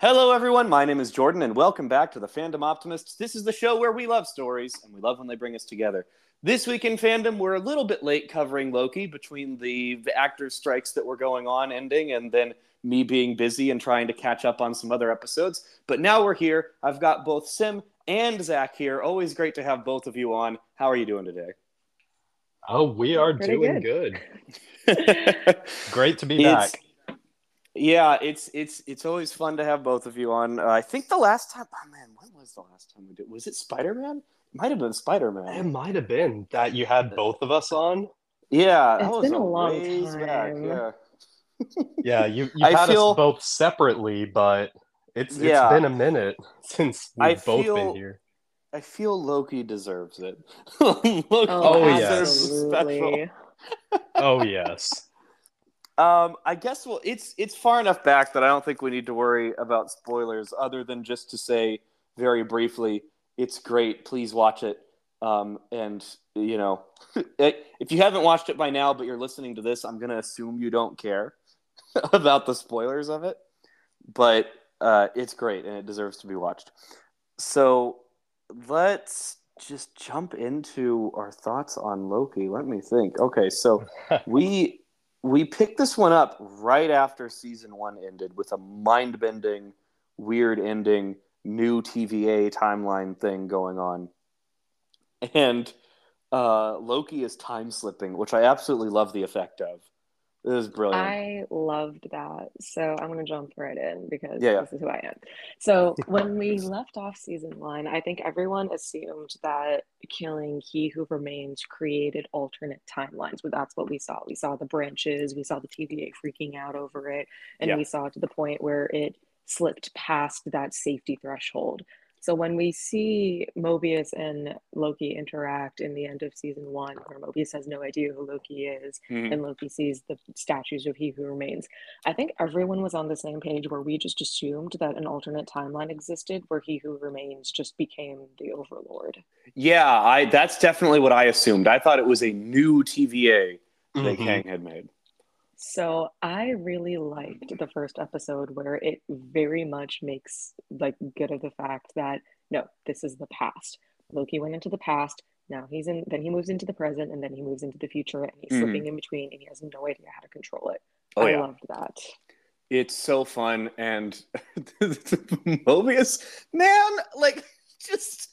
Hello, everyone. My name is Jordan, and welcome back to the Fandom Optimists. This is the show where we love stories and we love when they bring us together. This week in fandom, we're a little bit late covering Loki between the actors' strikes that were going on ending and then me being busy and trying to catch up on some other episodes. But now we're here. I've got both Sim and Zach here. Always great to have both of you on. How are you doing today? Oh, we are Pretty doing good. Great to be It's- back. Yeah, it's it's it's always fun to have both of you on. Uh, I think the last time, oh man, when was the last time we did? Was it Spider Man? It might have been Spider Man. It might have been that you had both of us on. Yeah, that It's was been a long ways back. time. Yeah, Yeah, you you I had feel- us both separately, but it's it's Yeah. been a minute since we've both feel- been here. I feel Loki deserves it. Loki Oh, yes. deserves a special. Oh yes. Um, I guess well, it's it's far enough back that I don't think we need to worry about spoilers, other than just to say very briefly, it's great. Please watch it. Um, and you know, if you haven't watched it by now, but you're listening to this, I'm gonna assume you don't care about the spoilers of it. But uh, it's great and it deserves to be watched. So let's just jump into our thoughts on Loki. Let me think. Okay, so we we picked this one up right after season one ended with a mind-bending, weird ending, new TVA timeline thing going on, and uh, Loki is time slipping, which I absolutely love the effect of. It is brilliant. I loved that. So I'm going to jump right in because Yeah, yeah. this is who I am. So when we left off season one, I think everyone assumed that killing He Who Remains created alternate timelines. But that's what we saw. We saw the branches, we saw the TVA freaking out over it, and Yeah. we saw to the point where it slipped past that safety threshold. So when we see Mobius and Loki interact in the end of season one, where Mobius has no idea who Loki is, Mhm. and Loki sees the statues of He Who Remains. I think everyone was on the same page where we just assumed that an alternate timeline existed where He Who Remains just became the Overlord. Yeah, I that's definitely what I assumed. I thought it was a new TVA that Mhm. Kang had made. So I really liked the first episode where it very much makes like good of the fact that no, this is the past. Loki went into the past. Now he's in. Then he moves into the present, and then he moves into the future, and he's Mhm. slipping in between, and he has no idea how to control it. Oh I yeah. loved that. It's so fun and Mobius, man, like just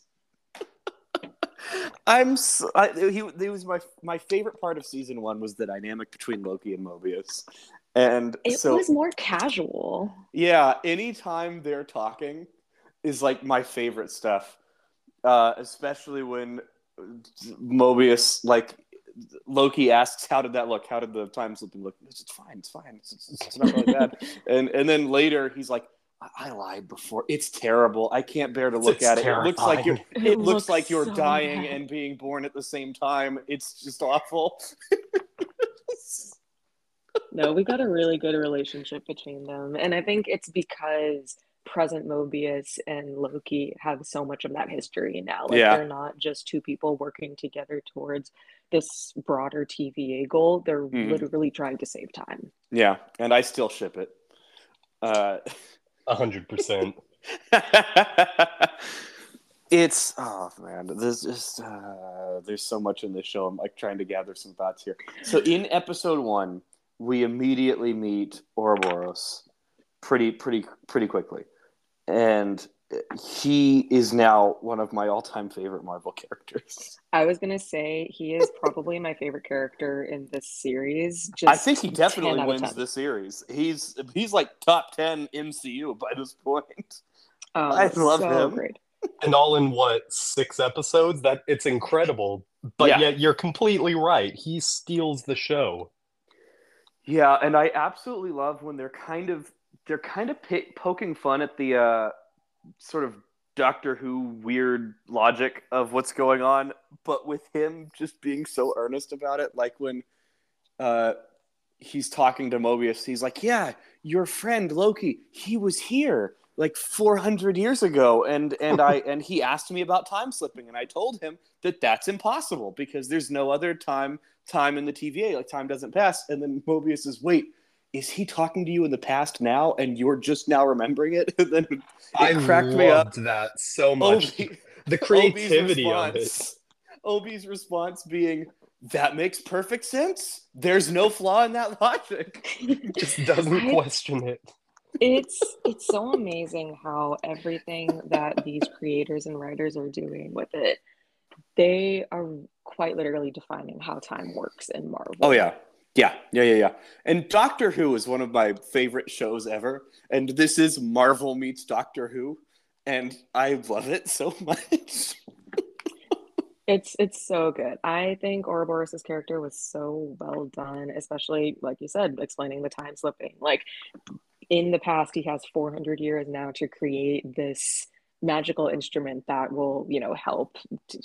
I'm so, I, he, he was my my favorite part of season one was the dynamic between Loki and Mobius, and It so was more casual. yeah, anytime they're talking is like my favorite stuff, uh, especially when Mobius like Loki asks, "How did that look? How did the time slipping look?" It's fine. It's fine. It's, it's, it's not really bad. And and then later he's like, I, "I lied before. It's terrible. I can't bear to look It's at it. It looks like you're. It, It looks looks like you're so dying bad. and being born at the same time. It's just awful." No, we got a really good relationship between them. And I think it's because present Mobius and Loki have so much of that history now. Like Yeah. they're not just two people working together towards this broader TVA goal. They're Mhm. literally trying to save time. yeah, and I still ship it. Uh, A hundred percent. it's oh man, there's just uh, there's so much in this show. I'm like trying to gather some thoughts here. So in episode one, we immediately meet Ouroboros pretty pretty pretty quickly, and he is now one of my all-time favorite Marvel characters. I was gonna say he is probably my favorite character in this series. Just I think he definitely wins 10. the series. He's he's like top ten MCU by this point. Um, I love so him. Great. And all in what six episodes? That it's incredible. But Yeah. yet you're completely right. He steals the show. Yeah, and I absolutely love when they're kind of they're kind of pi poking fun at the uh, sort of Doctor Who weird logic of what's going on, but with him just being so earnest about it, like when uh, he's talking to Mobius, he's like, "Yeah, your friend Loki, he was here like 400 years ago, and and I and he asked me about time slipping, and I told him that that's impossible because there's no other time time in the TVA, like time doesn't pass." And then Mobius is, "Wait." Is he talking to you in the past now and you're just now remembering it? and then it I cracked me up. loved that so much. Obi- the Obi's creativity of it. response- Obi's response being, that makes perfect sense. There's no flaw in that logic. Just doesn't I- question it. it's it's so amazing how everything that these creators and writers are doing with it they are quite literally defining how time works in marvel Oh yeah. Yeah, yeah, yeah, yeah. And Doctor Who is one of my favorite shows ever. And this is Marvel meets Doctor Who. And I love it so much. it's it's so good i think ouroboros' character was so well done especially like you said explaining the time slipping like in the past he has 400 years now to create this magical instrument that will you know help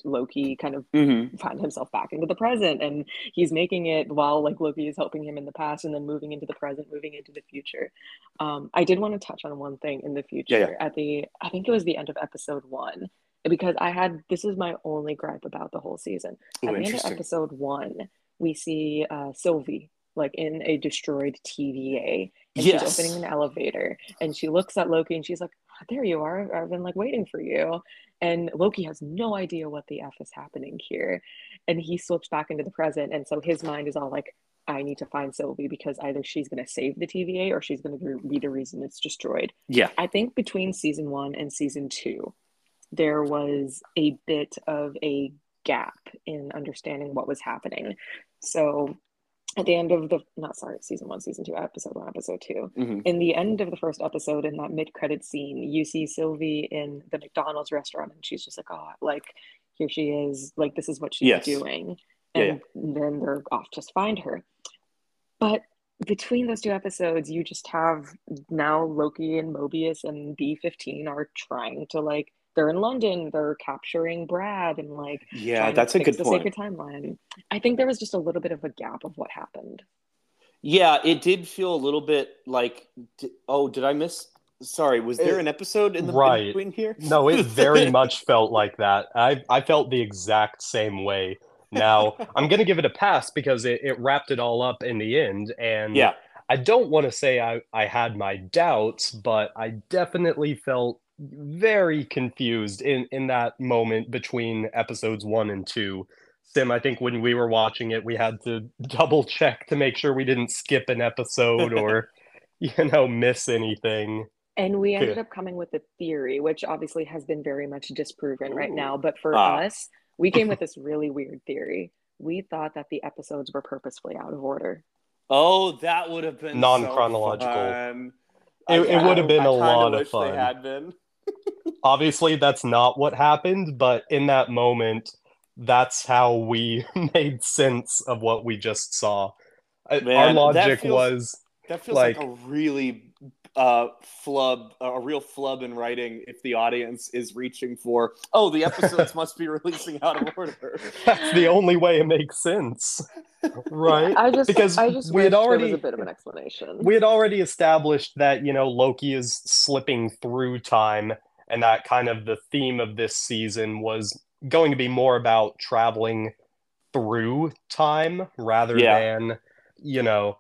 loki kind of mm-hmm. find himself back into the present and he's making it while like loki is helping him in the past and then moving into the present moving into the future um, i did want to touch on one thing in the future Yeah, yeah. at the i think it was the end of episode one because i had this is my only gripe about the whole season Ooh, at the end of episode one we see uh, sylvie like in a destroyed tva and Yes. she's opening an elevator and she looks at loki and she's like Ah, there you are i've been like waiting for you and Loki has no idea what the F is happening here. And he slips back into the present. And so his mind is all like, I need to find Sylvie because either she's going to save the TVA or she's going to be the reason it's destroyed. Yeah. I think between season one and season two, there was a bit of a gap in understanding what was happening. So at the end of the, not sorry, season one, season two, episode one, episode two, hmm in the end of the first episode in that mid-credit scene you see sylvie in the mcdonald's restaurant and she's just like oh like here she is. Like this is what she's Yes. doing. Yeah, and then they're off to find her. But between those two episodes you just have now loki and mobius and b15 are trying to like they're in london they're capturing brad and like Yeah, trying to that's a fix good the point. sacred timeline i think there was just a little bit of a gap of what happened Yeah, it did feel a little bit like, oh, did I miss? Sorry, was there It- an episode in the right. between here? No, it very much felt like that. I I felt the exact same way. Now I'm gonna give it a pass because it, it wrapped it all up in the end, and Yeah, I don't want to say I, I had my doubts, but I definitely felt very confused in, in that moment between episodes one and two. Sim, I think when we were watching it, we had to double check to make sure we didn't skip an episode or, you know, miss anything. And we ended up coming with a theory, which obviously has been very much disproven right now. But for Ah. us, we came with this really weird theory. We thought that the episodes were purposefully out of order. Oh, that would have been Non-chronological. So. It- it would have been I a kinda lot of wish fun. They had been. Obviously, that's not what happened, but in that moment, that's how we made sense of what we just saw. Our Man, that logic feels- was That feels like, Like- a really uh flub, a real flub in writing. If the audience is reaching for, oh, the episodes must be releasing out of order. that's the only way it makes sense, right? I just Because I just we had already- there was a bit of an explanation. we had already established that you know Loki is slipping through time, and that kind of the theme of this season was going to be more about traveling through time rather Yeah. than you know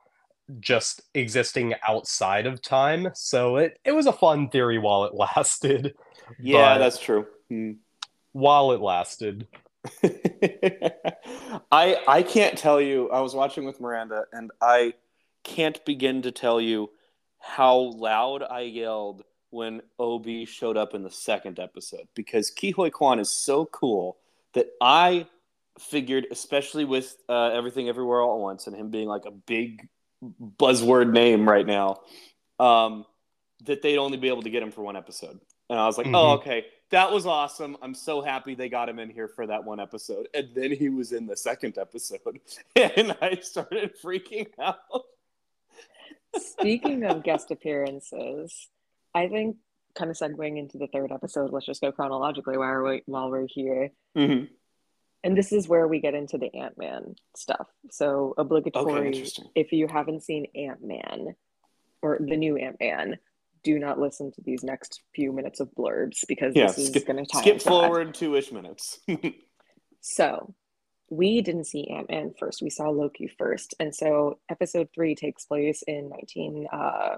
just existing outside of time. So it it was a fun theory while it lasted. Yeah, that's true. Hmm. While it lasted, I I can't tell you. I was watching with Miranda, and I can't begin to tell you how loud I yelled when Ob showed up in the second episode because Ke Huy Quan is so cool that I figured, especially with uh, everything everywhere all at once and him being like a big buzzword name right now, um, that they'd only be able to get him for one episode. And I was like, oh, Mhm. okay, that was awesome. I'm so happy they got him in here for that one episode. And then he was in the second episode, and I started freaking out. Speaking of guest appearances, I think kind of segueing into the third episode, let's just go chronologically while we're while we're here. Mm-hmm. And this is where we get into the Ant Man stuff. So obligatory interesting. if you haven't seen Ant Man or the new Ant Man, do not listen to these next few minutes of blurbs because Yeah, this is going to Skip forward two ish minutes. So we didn't see Ant Man first. We saw Loki first, and so episode three takes place in nineteen. Uh,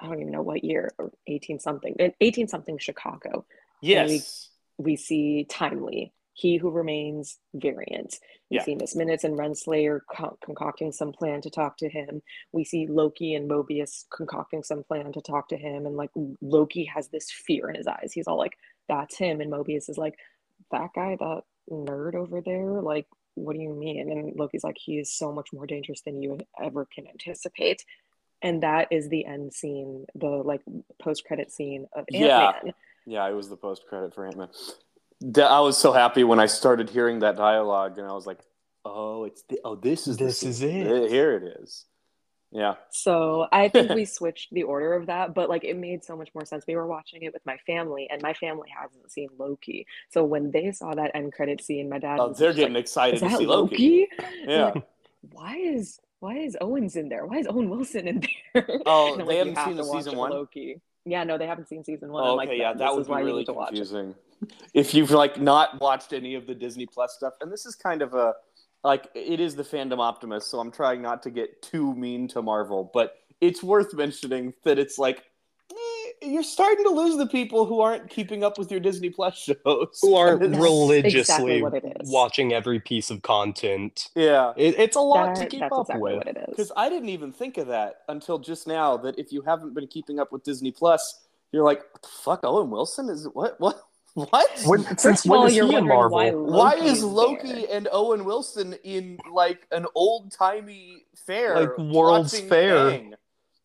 I don't even know what year, or eighteen something, eighteen something Chicago. Yes, we, we see Timely, he Who Remains variant. We Yeah. see Miss Minutes and Renslayer co- concocting some plan to talk to him. We see Loki and Mobius concocting some plan to talk to him. And like Loki has this fear in his eyes. He's all like, that's him. And Mobius is like, that guy, that nerd over there, like, what do you mean? And Loki's like, he is so much more dangerous than you ever can anticipate. And that is the end scene, the like post credit scene of Ant Man. Yeah. Yeah, it was the post credit for Ant Man. I was so happy when I started hearing that dialogue, and I was like, "Oh, it's the, oh, this is the This is it. Here it is." Yeah, So I think we switched the order of that, but like it made so much more sense. We were watching it with my family, and my family hasn't seen Loki. So when they saw that end credit scene, my dad oh, was they're getting like, excited "Is to that see Loki. Loki?" Yeah. Like, why is why is Owens in there? Why is Owen Wilson in there? Oh, And they like, haven't seen to the season one? Loki. Yeah, no, they haven't seen season one. Oh, I'm like, okay, yeah, this that is would why you really need to watch it. confusing. If you've like not watched any of the Disney Plus stuff, and this is kind of a like it is the fandom optimist, so I'm trying not to get too mean to Marvel, but it's worth mentioning that it's like eh, you're starting to lose the people who aren't keeping up with your Disney Plus shows, Who aren't religiously exactly what it is. watching every piece of content. Yeah, It, it's a lot to keep that's up exactly with. what it is. because I didn't even think of that until just now. That if you haven't been keeping up with Disney Plus, you're like, what the fuck, Owen Wilson is what what what? When, since First when all, is he in Marvel? why Why is Loki there. and Owen Wilson in like an old timey fair, Like World's Fair. Kang?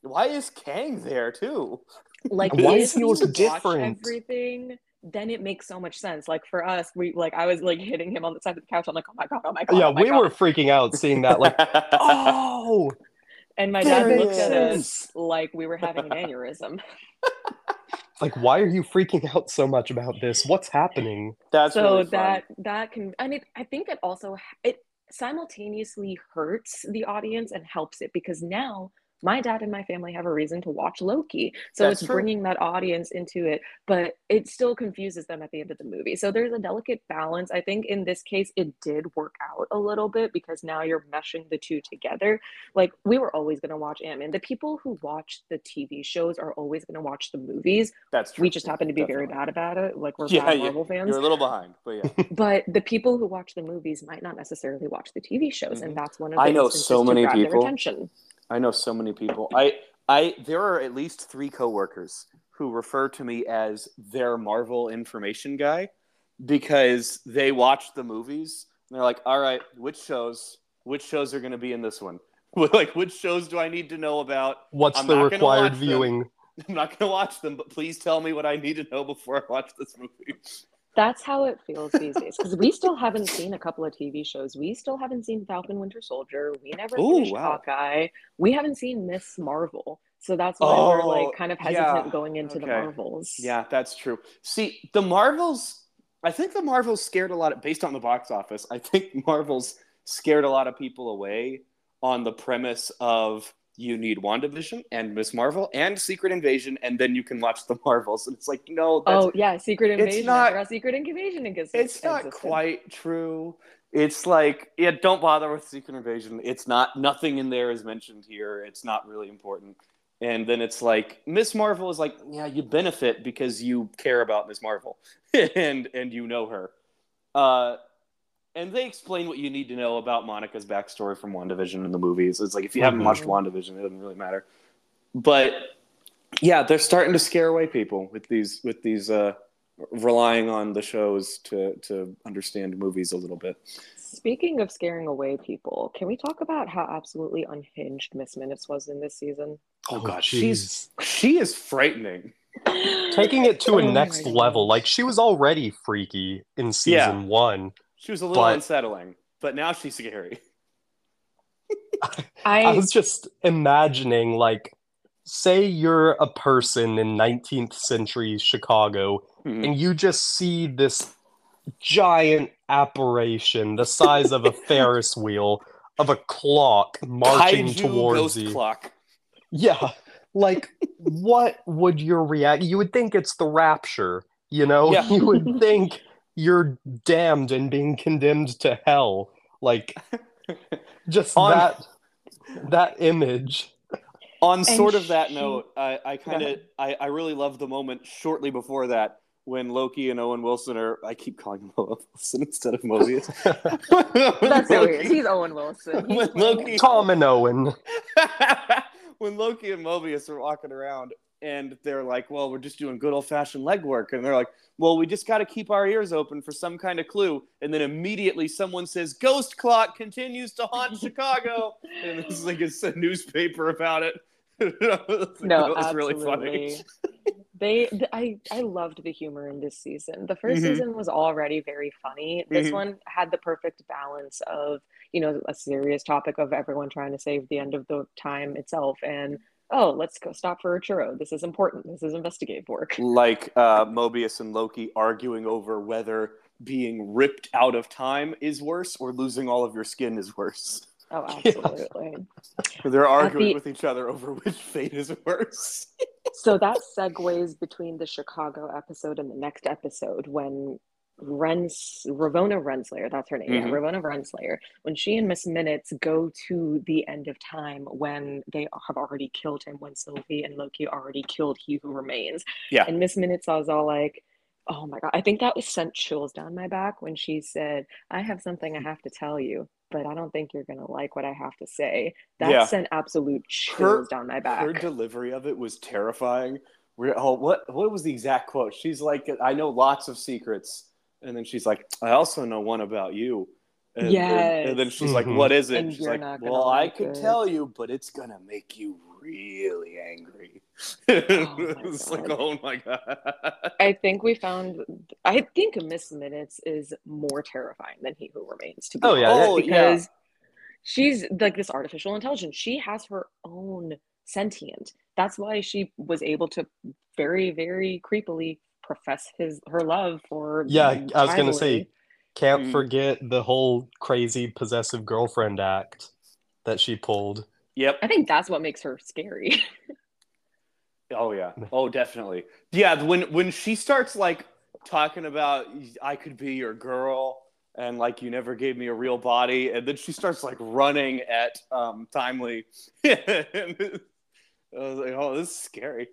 Why is Kang there too? like Why is he look different? everything then it makes so much sense like for us we like i was like hitting him on the side of the couch i'm like oh my god oh my god Yeah, oh my we God. were freaking out seeing that. Like, oh, and my that dad looked at us like we were having an aneurysm like, why are you freaking out so much about this? What's happening? That's so really that that can and it, i think it also it simultaneously hurts the audience and helps it because now my dad and my family have a reason to watch Loki. So That's it's true. bringing that audience into it, but it still confuses them at the end of the movie. So there's a delicate balance. I think in this case, it did work out a little bit because now you're meshing the two together. Like we were always going to watch Ant Man. The people who watch the TV shows are always going to watch the movies. That's true. We just happen to be very bad about it. Like we're Yeah, bad yeah. Marvel fans. You're a little behind, but yeah. But the people who watch the movies might not necessarily watch the TV shows, and that's one of the Mm-hmm. I know so many people. Their attention. I know so many people. I I there are at least three coworkers who refer to me as their Marvel information guy because they watch the movies and they're like, "All right, which shows? Which shows are going to be in this one? like, which shows do I need to know about? What's I'm the required watch them. viewing? I'm not going to watch them, but please tell me what I need to know before I watch this movie." That's how it feels these days because we still haven't seen a couple of TV shows. We still haven't seen Falcon Winter Soldier. We never Ooh, finished wow. Hawkeye. We haven't seen Miss Marvel. So that's why we're Oh, like kind of hesitant yeah. going into the Marvels. Yeah, that's true. See, the Marvels, I think the Marvels scared a lot of, based on the box office, I think Marvels scared a lot of people away on the premise of you need WandaVision and Miss Marvel and Secret Invasion, and then you can watch the Marvels. And it's like, no, that's, Oh yeah, Secret Invasion. It's not- Secret Invasion exists. it's not existed. quite true. It's like, yeah, don't bother with Secret Invasion. It's not, nothing in there is mentioned here. It's not really important. And then it's like Miss Marvel is like, yeah, you benefit because you care about Miss Marvel and and you know her. Uh, and they explain what you need to know about Monica's backstory from WandaVision in the movies. It's like if you haven't watched WandaVision, it doesn't really matter. But yeah, they're starting to scare away people with these with these uh, relying on the shows to to understand movies a little bit. Speaking of scaring away people, can we talk about how absolutely unhinged Miss Minutes was in this season? Oh, God, jeez. she's she is frightening. taking it to a Oh my next level. Like she was already freaky in season one. She was a little But- unsettling, but now she's scary. I I was just imagining, like, say you're a person in 19th century Chicago, Mhm. and you just see this giant apparition the size of a Ferris wheel of a clock marching Kaiju towards ghost you. clock. Yeah. Like, what would your react? You would think it's the rapture, you know? Yeah. You would think you're damned and being condemned to hell. Like just On- that that image. On sort of that she- note, I, I kind of. I, I really love the moment shortly before that when Loki and Owen Wilson are I keep calling him Owen Wilson instead of Mobius. That's so weird. He's Owen Wilson. He's When Loki- Tom and Owen. when Loki and Mobius are walking around and they're like, "Well, we're just doing good old fashioned legwork," and they're like, "Well, we just got to keep our ears open for some kind of clue," and then immediately someone says, "Ghost clock continues to haunt Chicago," and it's like it's a newspaper about it. No, that was really funny. They, th- I, I loved the humor in this season. The 1st Mhm. season was already very funny. This Mhm. one had the perfect balance of, you know, a serious topic of everyone trying to save the end of the time itself, and oh, let's go stop for a churro. This is important. This is investigative work. Like uh, Mobius and Loki arguing over whether being ripped out of time is worse or losing all of your skin is worse. Oh, Yeah. absolutely. They're arguing the- with each other over which fate is worse. so that segues between the Chicago episode and the next episode when Rens Ravona Renslayer, that's her name, yeah, Mhm. Ravona Renslayer, when she and Miss Minutes go to the end of time when they have already killed him, when Sylvie and Loki already killed He Who Remains. Yeah. And Miss Minutes I was all like, Oh my god, I think that was sent chills down my back when she said, I have something I have to tell you, but I don't think you're gonna like what I have to say. That Yeah. sent absolute chills Her- down my back. Her delivery of it was terrifying. We're, oh, what what was the exact quote? She's like, "I know lots of secrets," and then she's like, "I also know one about you." And, and, and then she's like, Mhm. "What is it?" And she's you're like, not gonna "Well, I like could it." tell you, but it's gonna make you really angry." my it's like, oh my god. I think we found. I think Miss Minutes is more terrifying than He Who Remains. To be Oh, yeah, honest, Oh, yeah. because she's like this artificial intelligence. She has her own sentient. That's why she was able to very, very creepily profess his her love for. Yeah, I was gonna say, can't Mhm. forget the whole crazy possessive girlfriend act that she pulled. Yep. I think that's what makes her scary. Oh yeah. Oh definitely. Yeah, when when she starts like talking about I could be your girl and like you never gave me a real body and then she starts like running at um Timely. I was like, "Oh, this is scary."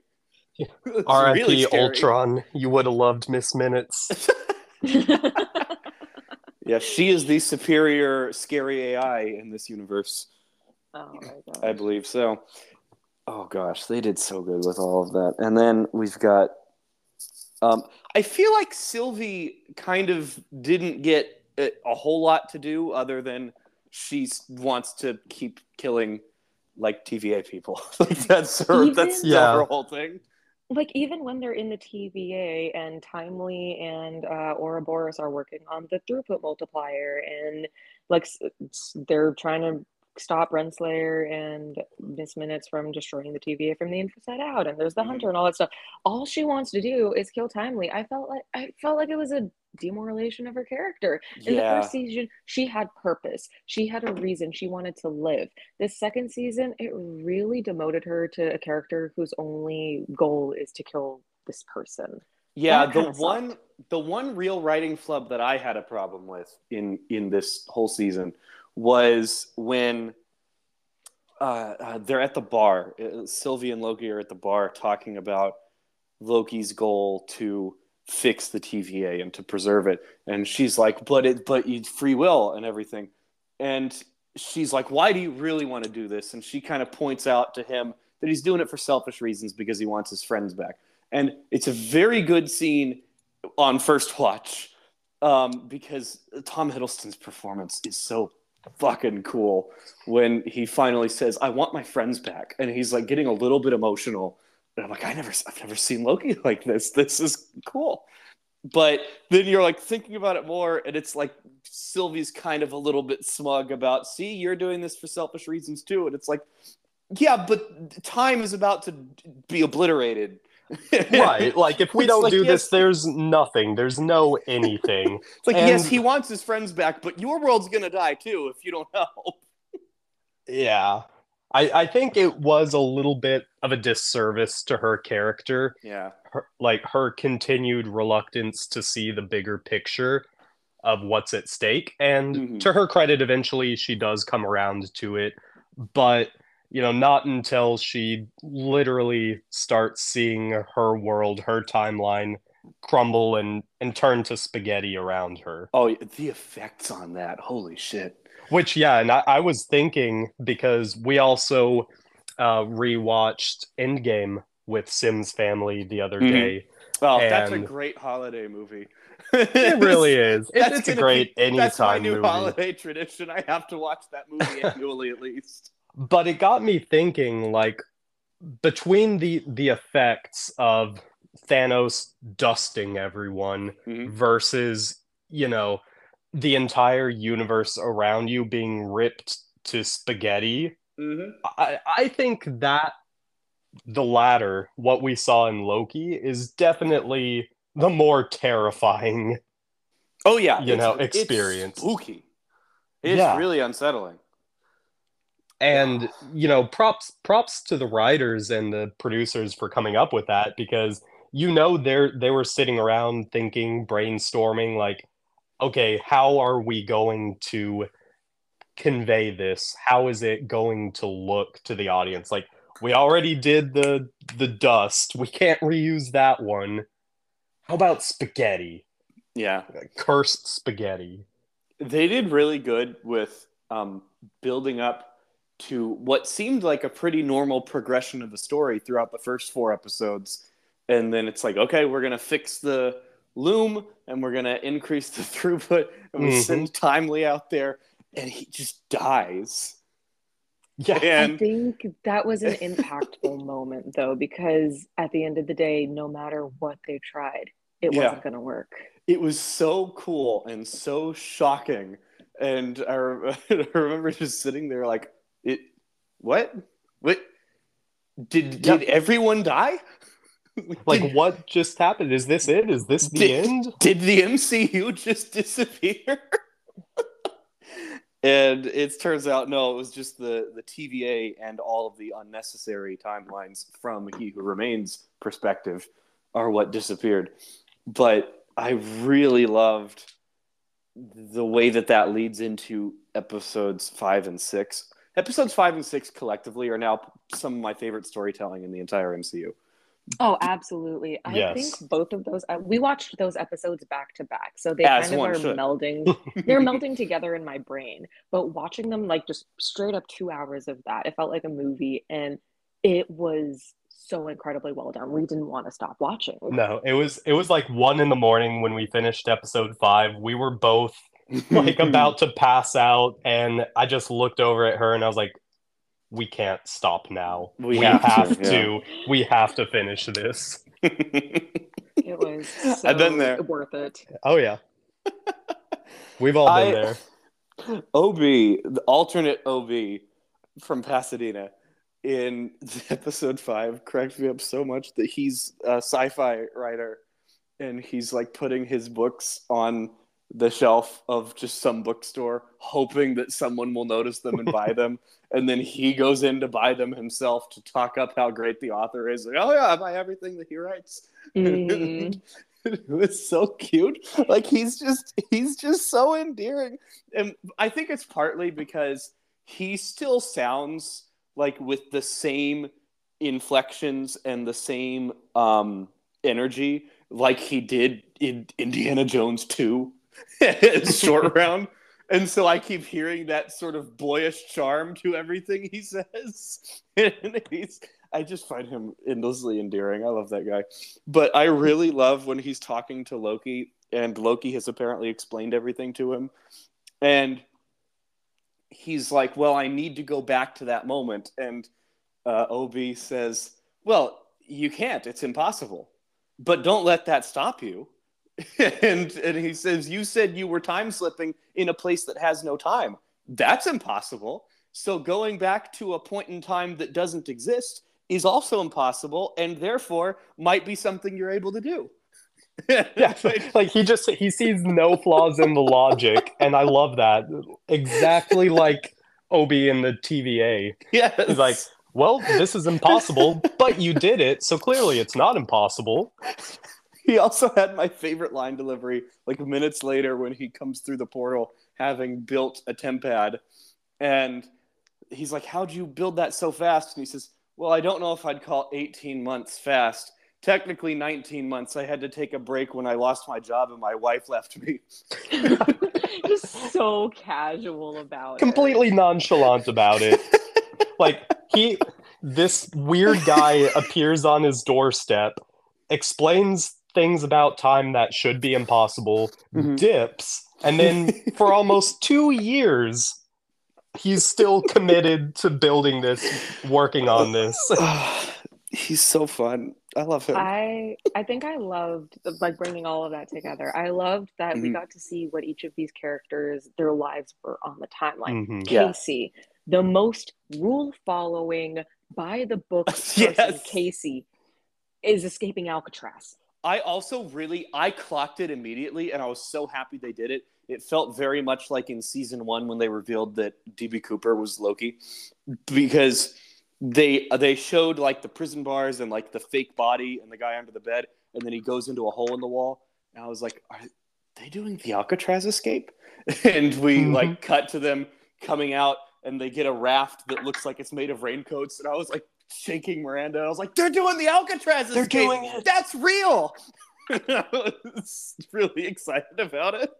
Yeah. It's R.I.P. really. Ultron. You would have loved Miss Minutes. Yeah, she is the superior scary AI in this universe. oh my god. I believe so. Oh gosh, they did so good with all of that. And then we've got um I feel like Sylvie kind of didn't get a, a whole lot to do other than she wants to keep killing like TVA people. like that's her that's Yeah. her whole thing. Like even when they're in the TVA and Timely and uh, Ouroboros are working on the throughput multiplier and like they're trying to stop Renslayer and Miss Minutes from destroying the TVA from the inside out and there's the Mhm. hunter and all that stuff. All she wants to do is kill Timely. I felt like I felt like it was a demoralization of her character. In the first season, she had purpose. She had a reason. She wanted to live. This second season, it really demoted her to a character whose only goal is to kill this person. Yeah, the kinda sucked. one the one real writing flub that I had a problem with in in this whole season was when uh, uh, they're at the bar. Uh, Sylvie and Loki are at the bar talking about Loki's goal to fix the TVA and to preserve it, and she's like, "But it, but you free will and everything," and she's like, "Why do you really want to do this?" And she kind of points out to him that he's doing it for selfish reasons because he wants his friends back and it's a very good scene on first watch um, because Tom Hiddleston's performance is so fucking cool when he finally says, "I want my friends back," and he's like getting a little bit emotional. And I'm like, I never, I've never seen Loki like this. This is cool. But then you're like thinking about it more, and it's like Sylvie's kind of a little bit smug about, see, you're doing this for selfish reasons too. And it's like, yeah, but time is about to be obliterated. right. Like if we It's don't like, do yes. this, there's nothing. There's no anything. It's like, yes, he wants his friends back, but your world's gonna die too if you don't help. yeah. I, I think it was a little bit of a disservice to her character, Yeah. her, like her continued reluctance to see the bigger picture. of what's at stake. And Mhm. to her credit, eventually she does come around to it, but you know, not until she literally starts seeing her world, her timeline crumble and and turn to spaghetti around her. Oh, the effects on that! Holy shit! Which, yeah, and I, I was thinking because we also uh, rewatched Endgame with Sim's family the other Mhm. day. Oh, that's a great holiday movie. It really is. It- That's it's a great be- That's my new movie. holiday tradition. I have to watch that movie annually at least. But it got me thinking, like, between the the effects of Thanos dusting everyone Mhm. versus, you know, the entire universe around you being ripped to spaghetti, Mm-hmm. I, I think that the latter, what we saw in Loki, is definitely the more terrifying. Oh yeah, You it's- know, it's experience. spooky. It's Yeah. really unsettling. And you know, props props to the writers and the producers for coming up with that because you know they're they were sitting around thinking, brainstorming, like, okay, how are we going to convey this? How is it going to look to the audience? Like, we already did the the dust. We can't reuse that one. How about spaghetti? Yeah, Cursed spaghetti. they did really good with um, building up to what seemed like a pretty normal progression of the story throughout the first four episodes, and then it's like, okay, we're gonna fix the loom and we're gonna increase the throughput, and we Mhm. send Timely out there, and he just dies. Yeah. I think that was an impactful moment though, because at the end of the day, no matter what they tried, it Yeah. wasn't going to work. it was so cool and so shocking. And I, re- I remember just sitting there like, it, what, what, did Yeah. did everyone die? Like, did, what just happened? Is this it? Is this the Did- end? did the MCU just disappear? and it turns out no, it was just the the TVA and all of the unnecessary timelines from He Who Remains perspective are what disappeared. But I really loved the way that that leads into episodes five and six. Episodes five and six collectively are now some of my favorite storytelling in the entire MCU. Oh, absolutely. I Yes. think both of those, uh, we watched those episodes back to back. So they As kind of are should. melding, they're melding together in my brain. But watching them, like just straight up two hours of that, it felt like a movie and it was so incredibly well done. We didn't want to stop watching. No, it was it was like one in the morning when we finished episode five. We were both like about to pass out, and I just looked over at her and I was like, "We can't stop now. We We, have have, to, to. We have to finish this." It was so I've been there. worth it. Oh yeah, we've all been I- there. OB, the alternate OB from Pasadena in episode five cracks me up so much that he's a sci-fi writer and he's like putting his books on the shelf of just some bookstore hoping that someone will notice them and buy them. And then he goes in to buy them himself to talk up how great the author is. Like oh yeah i buy everything that he writes. Mm. it was so cute. Like he's just he's just so endearing. And i think it's partly because he still sounds like with the same inflections and the same um energy like he did in indiana jones 2 short round and so i keep hearing that sort of boyish charm to everything he says and he's i just find him endlessly endearing i love that guy but I really love when he's talking to Loki, and Loki has apparently explained everything to him. And he's like, Well, I need to go back to that moment. And uh, OB says, Well, you can't. It's impossible. But don't let that stop you. and, and he says, You said you were time slipping in a place that has no time. That's impossible. So going back to a point in time that doesn't exist is also impossible and therefore might be something you're able to do. Yeah, like he just he sees no flaws in the logic, and I love that. Exactly like Obi in the TVA. Yeah, He's like, well, this is impossible, but you did it, so clearly it's not impossible. he also had my favorite line delivery like minutes later when he comes through the portal having built a tempad. And he's like how'd you build that so fast? And he says well i don't know if i'd call 18 months fast. Technically 19 months. I had to take a break when i lost my job and my wife left me. Just so casual about it. Completely nonchalant about it. like he this weird guy appears on his doorstep, explains things about time that should be impossible, Mhm. dips, and then for almost 2 years he's still committed to building this, working on this. he's so fun i love him I I think I loved like bringing all of that together. I loved that we Mhm. got to see what each of these characters their lives were on the timeline. Mhm. Yeah. Casey, the most rule following by the book person, Yes. Casey, is escaping Alcatraz. I also really I clocked it immediately, and I was so happy they did it. It felt very much like in season one when they revealed that DB Cooper was Loki, because they they showed like the prison bars and like the fake body and the guy under the bed, and then he goes into a hole in the wall, and I was like, are they doing the Alcatraz escape? And we Mhm. like cut to them coming out, and they get a raft that looks like it's made of raincoats, and I was like shaking Miranda. I was like, they're doing the Alcatraz They're escape. doing it. That's real. I was really excited about it.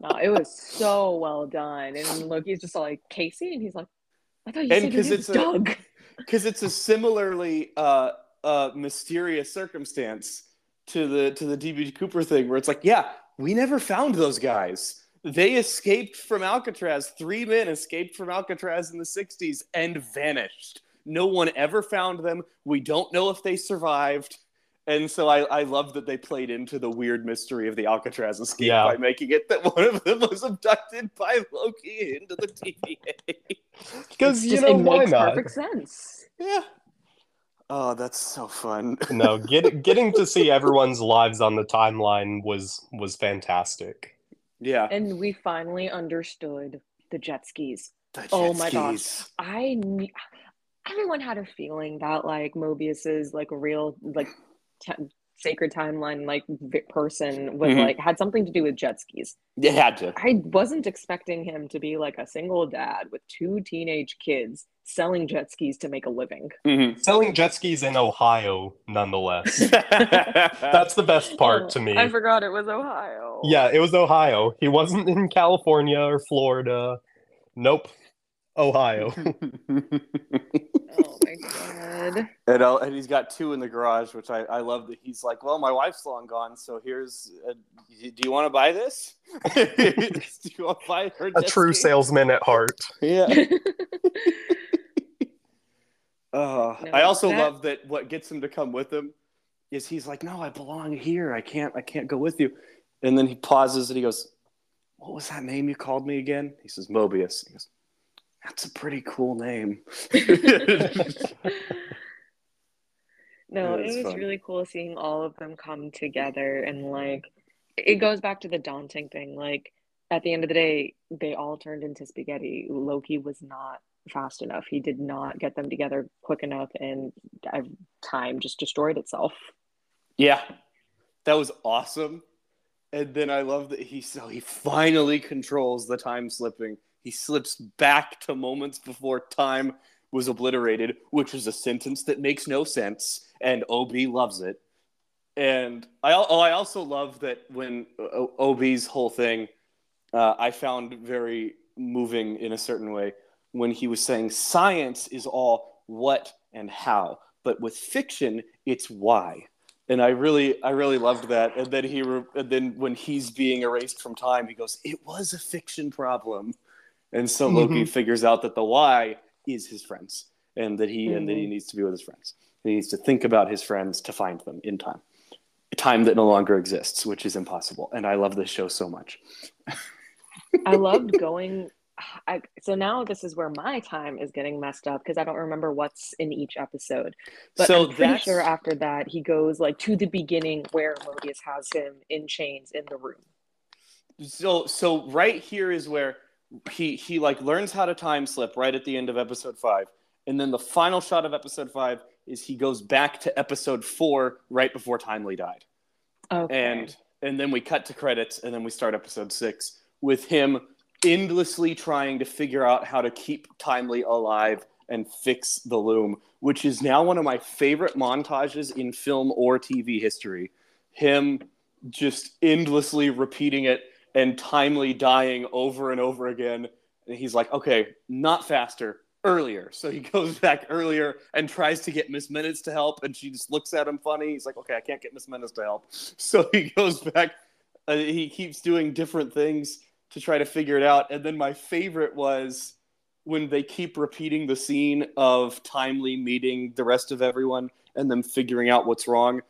No, it was so well done. And Loki's just like, Casey? And he's like, I thought you And said your 'cause name's it's Doug. because it's a similarly uh, uh, mysterious circumstance to the to the DB Cooper thing, where it's like, yeah, we never found those guys. They escaped from Alcatraz. Three men escaped from Alcatraz in the '60s and vanished. No one ever found them. We don't know if they survived. And so I, I love that they played into the weird mystery of the Alcatraz escape Yeah. by making it that one of them was abducted by Loki into the TVA. Because you know it why makes not? perfect sense. Yeah. Oh, that's so fun. no, get, getting to see everyone's lives on the timeline was was fantastic. Yeah. And we finally understood the jet skis. The Oh jet my gosh. I knew, everyone had a feeling that like Mobius's like real like t- sacred timeline like vi- person was Mhm. like had something to do with jet skis. You had to. I wasn't expecting him to be like a single dad with two teenage kids selling jet skis to make a living. Mhm. Selling jet skis in Ohio, nonetheless. That's the best part to me. I forgot it was Ohio. Yeah, it was Ohio. He wasn't in California or Florida. Nope. Ohio. Oh my god. and, uh, and he's got two in the garage, which I, I love that he's like, well, my wife's long gone, so here's. A, do you want to buy this? do you want to buy her? A jet true ski? salesman at heart. Yeah. Uh, No, I also that- love that what gets him to come with him is he's like, "No, I belong here. I can't. I can't go with you." And then he pauses and he goes, "What was that name you called me again?" He says, "Mobius." He goes, "That's a pretty cool name." No, It was it was fun. really cool seeing all of them come together and like it goes back to the daunting thing. Like at the end of the day, they all turned into spaghetti. Loki was not fast enough. He did not get them together quick enough and uh, time just destroyed itself. yeah, that was awesome. And then I love that he so he finally controls the time slipping. He slips back to moments before time was obliterated, which is a sentence that makes no sense, and Ob loves it. And I oh, I also love that when uh, Ob's whole thing, uh, I found very moving in a certain way when he was saying science is all what and how, but with fiction it's why. And I really, I really loved that. And then he, re- and then when he's being erased from time, he goes, "It was a fiction problem," and so mm-hmm. Loki figures out that the why is his friends, and that he and that he mm-hmm. needs to be with his friends. And he needs to think about his friends to find them in time, time that no longer exists, which is impossible. And I love this show so much. I loved going I, so now this is where my time is getting messed up because I don't remember what's in each episode. But so I'm pretty that's sure after that he goes like to the beginning where Mobius has him in chains in the room. so so right here is where he he like learns how to time slip right at the end of episode five and then the final shot of episode five is he goes back to episode four right before timely died Okay. and and then we cut to credits and then we start episode six with him endlessly trying to figure out how to keep timely alive and fix the loom which is now one of my favorite montages in film or tv history him just endlessly repeating it and timely dying over and over again. And he's like okay not faster earlier. So he goes back earlier and tries to get miss minutes to help and she just looks at him funny. He's like okay i can't get miss minutes to help. So he goes back uh, he keeps doing different things to try to figure it out. And then my favorite was when they keep repeating the scene of timely meeting the rest of everyone and them figuring out what's wrong.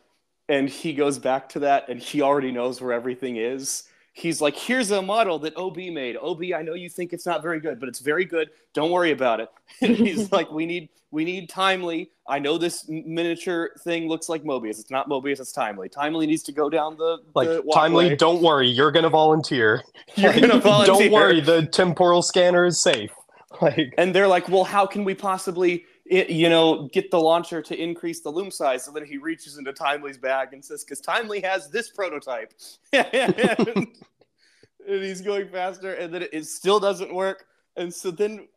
And he goes back to that and he already knows where everything is he's like here's a model that ob made. Ob i know you think it's not very good but it's very good. Don't worry about it. He's like we need we need timely. I know this miniature thing looks like mobius. It's not mobius it's timely. Timely needs to go down the Like the timely, don't worry, you're gonna volunteer. You're gonna volunteer. Don't worry, the temporal scanner is safe. Like and they're like, "Well, how can we possibly, i- you know, get the launcher to increase the loom size?" So then he reaches into Timely's bag and says, "Because Timely has this prototype," and, and he's going faster, and then it, it still doesn't work. And so then,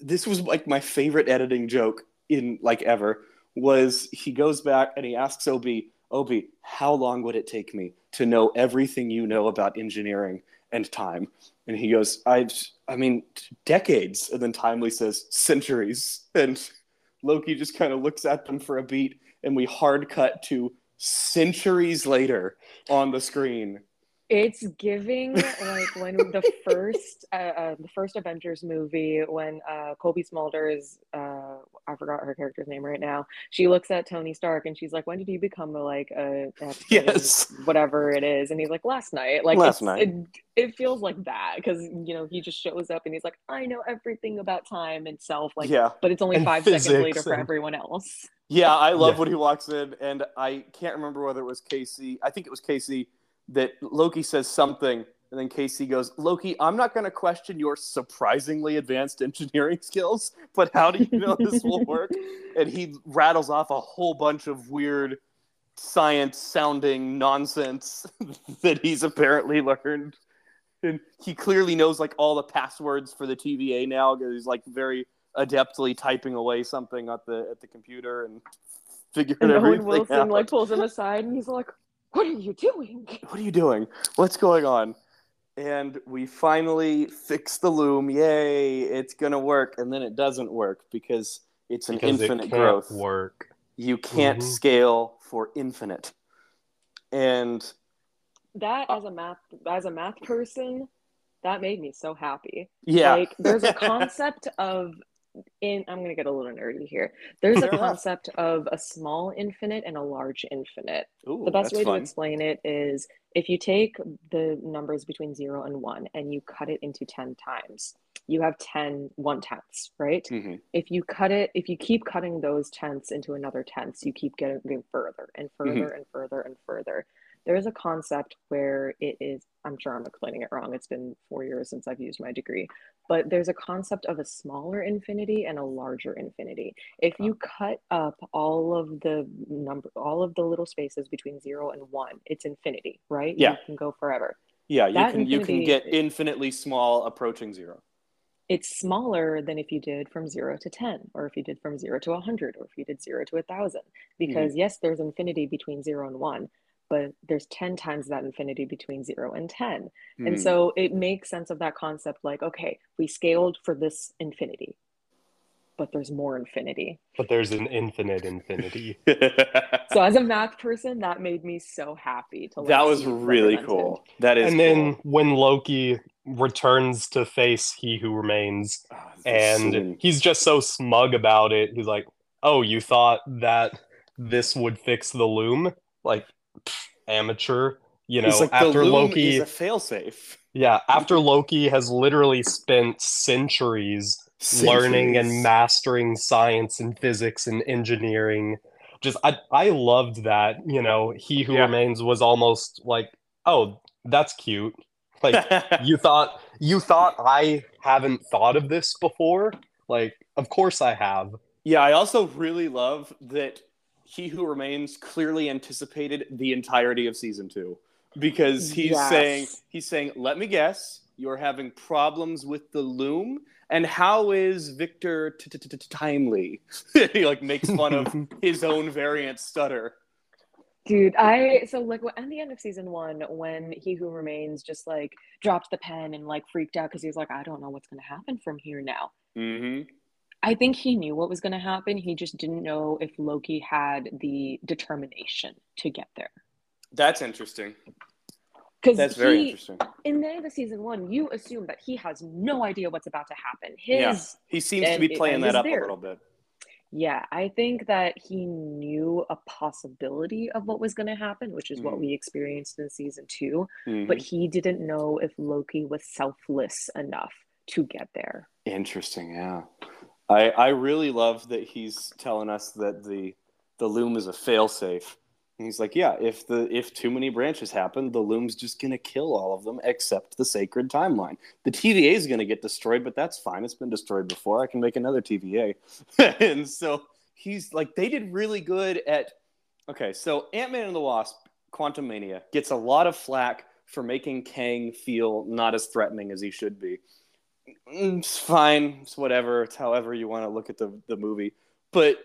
this was like my favorite editing joke in like ever was he goes back and he asks Obi, Obi, how long would it take me to know everything you know about engineering and time? And he goes, I, I mean, decades. And then Timely says, centuries. And Loki just kind of looks at them for a beat, and we hard cut to centuries later on the screen. It's giving like when the first uh, uh, the first Avengers movie when uh, Cobie Smulders uh, I forgot her character's name right now. She looks at Tony Stark and she's like, "When did you become a like a X-Men, Yes. whatever it is?" And he's like, "Last night." Like Last night. It, it feels like that because you know he just shows up and he's like, "I know everything about time itself." Like, yeah. but it's only And five seconds physics later for everyone else. Yeah, I love Yeah. when he walks in, and I can't remember whether it was Casey. I think it was Casey that Loki says something, and then Casey goes, "Loki, I'm not going to question your surprisingly advanced engineering skills, but how do you know this will work?" And he rattles off a whole bunch of weird science-sounding nonsense that he's apparently learned. And he clearly knows like all the passwords for the TVA now because he's like very adeptly typing away something at the at the computer and figuring And Owen everything Wilson out. like pulls him aside and he's like, "What are you doing?" what are you doing? What's going on? And we finally fix the loom. Yay! It's gonna work, and then it doesn't work because it's an because it infinite can't growth. work. You can't Mhm. scale for infinite. And that as a math as a math person that made me so happy yeah, like there's a concept of in i'm going to get a little nerdy here there's a concept of a small infinite and a large infinite Ooh, the best way fun. to explain it is if you take the numbers between 0 and 1 and you cut it into 10 times you have 10 one tenths right Mhm. if you cut it if you keep cutting those tenths into another tenths you keep getting further and further Mm-hmm. and further and further there's a concept where it is i'm sure i'm explaining it wrong. It's been four years since i've used my degree but there's a concept of a smaller infinity and a larger infinity. If you cut up all of the number all of the little spaces between zero and one it's infinity right? Yeah. you can go forever. Yeah, you That can you can get infinitely small approaching zero. it's smaller than if you did from 0 to 10 or if you did from 0 to 100 or if you did 0 to 1000 mm-hmm. because yes there's infinity between 0 and 1 but there's 10 times that infinity between 0 and 10 and Hmm. so it makes sense of that concept like okay we scaled for this infinity but there's more infinity But there's an infinite infinity. so as a math person that made me so happy to like, that was really cool. That is and then cool. when Loki returns to face He Who Remains, this and scene. he's just so smug about it. He's like, "Oh, you thought that this would fix the loom? Like, pff, amateur." You know, like, after Loki, is a failsafe. yeah, after Loki has literally spent centuries learning and mastering science and physics and engineering. Just I I loved that, you know, he who Yeah. remains was almost like, "Oh, that's cute." Like you thought you thought I haven't thought of this before? Like, of course I have. Yeah, I also really love that He Who Remains clearly anticipated the entirety of season two because he's Yes. saying he's saying, "Let me guess, you're having problems with the loom." And how is Victor timely? he like makes fun of his own variant stutter. Dude, I so like at the end of season one, when He Who Remains just like dropped the pen and like freaked out because he was like, I don't know what's gonna happen from here now. Mm-hmm. I think he knew what was gonna happen. He just didn't know if Loki had the determination to get there. That's interesting. Because That's very he, interesting. in the end of season one, you assume that he has no idea what's about to happen. His Yeah. He seems to be playing and that up there. a little bit. Yeah, I think that he knew a possibility of what was going to happen, which is what Mhm. we experienced in season two, Mhm. but he didn't know if Loki was selfless enough to get there. Interesting, yeah. I I really love that he's telling us that the the loom is a failsafe. And he's like, yeah, if the if too many branches happen, the loom's just gonna kill all of them except the sacred timeline. The TVA is gonna get destroyed, but that's fine. It's been destroyed before. I can make another TVA. and so he's like, they did really good at. Okay, so Ant Man and the Wasp, Quantumania gets a lot of flack for making Kang feel not as threatening as he should be. Mm, It's fine. It's whatever. It's however you want to look at the, the movie. But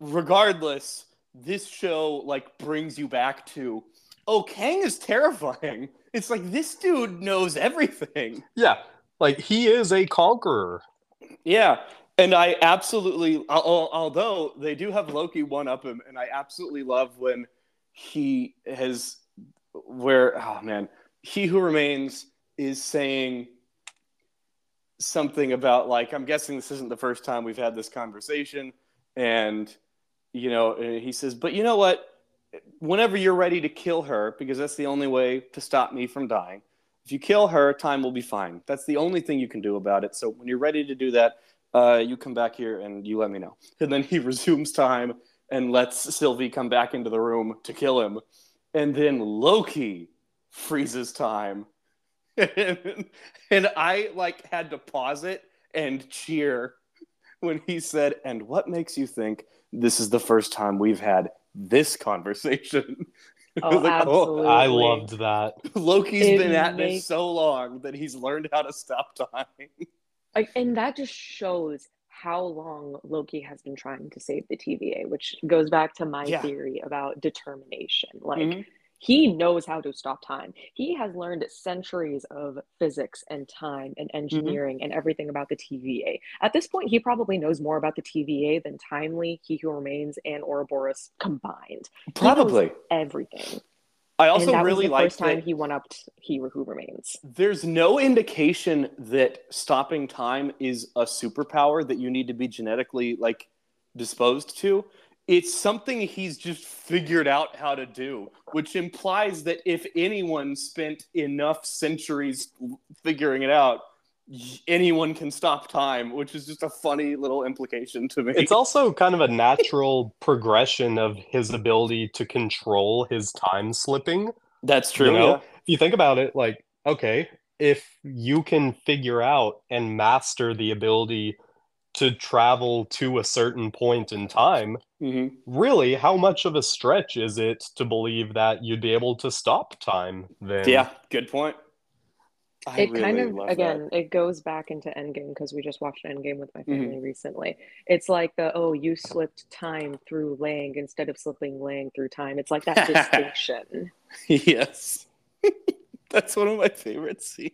regardless, this show like brings you back to oh, Kang is terrifying. It's like this dude knows everything. Yeah, like he is a conqueror. Yeah. And I absolutely, although they do have Loki one up him, and I absolutely love when he has, where, oh man, he who remains is saying something about, like, I'm guessing this isn't the first time we've had this conversation. And, you know, and he says, but you know what? Whenever you're ready to kill her, because that's the only way to stop me from dying, if you kill her, time will be fine. That's the only thing you can do about it. So when you're ready to do that, uh, you come back here and you let me know. And then he resumes time and lets Sylvie come back into the room to kill him. And then Loki freezes time. And, and I like had to pause it and cheer when he said, "And what makes you think this is the first time we've had this conversation?" I Oh, was like, absolutely. I loved that. Loki's It been at this so long that he's learned how to stop time. Like, and that just shows how long Loki has been trying to save the TVA, which goes back to my Yeah. theory about determination. Like, Mhm. He knows how to stop time. He has learned centuries of physics and time and mm-hmm. engineering and everything about the TVA. At this point, he probably knows more about the TVA than Timely, He Who Remains, and Ouroboros combined. Probably. everything. I also that really like first time that he went up He Who Remains. there's no indication that stopping time is a superpower that you need to be genetically like disposed to. It's something he's just figured out how to do, which implies that if anyone spent enough centuries figuring it out, anyone can stop time, which is just a funny little implication to me. It's also kind of a natural progression of his ability to control his time slipping. That's true. you know? yeah. If you think about it, like, okay, if you can figure out and master the ability to travel to a certain point in time, Mhm. really, how much of a stretch is it to believe that you'd be able to stop time then? Yeah, good point. I it kind of love that. again it goes back into endgame because we just watched endgame with my Mm-hmm. family recently it's like the oh you slipped time through lang instead of slipping lang through time it's like that distinction yes. That's one of my favorite scenes.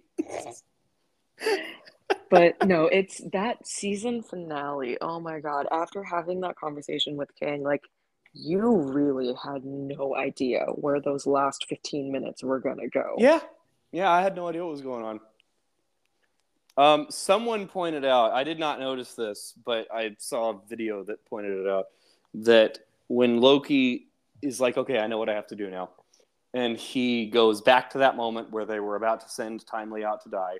but no it's that season finale oh my god after having that conversation with kang like you really had no idea where those last 15 minutes were gonna go Yeah. Yeah, I had no idea what was going on. Um, someone pointed out, I did not notice this, but I saw a video that pointed it out that when Loki is like, okay, I know what I have to do now. And he goes back to that moment where they were about to send Timely out to die.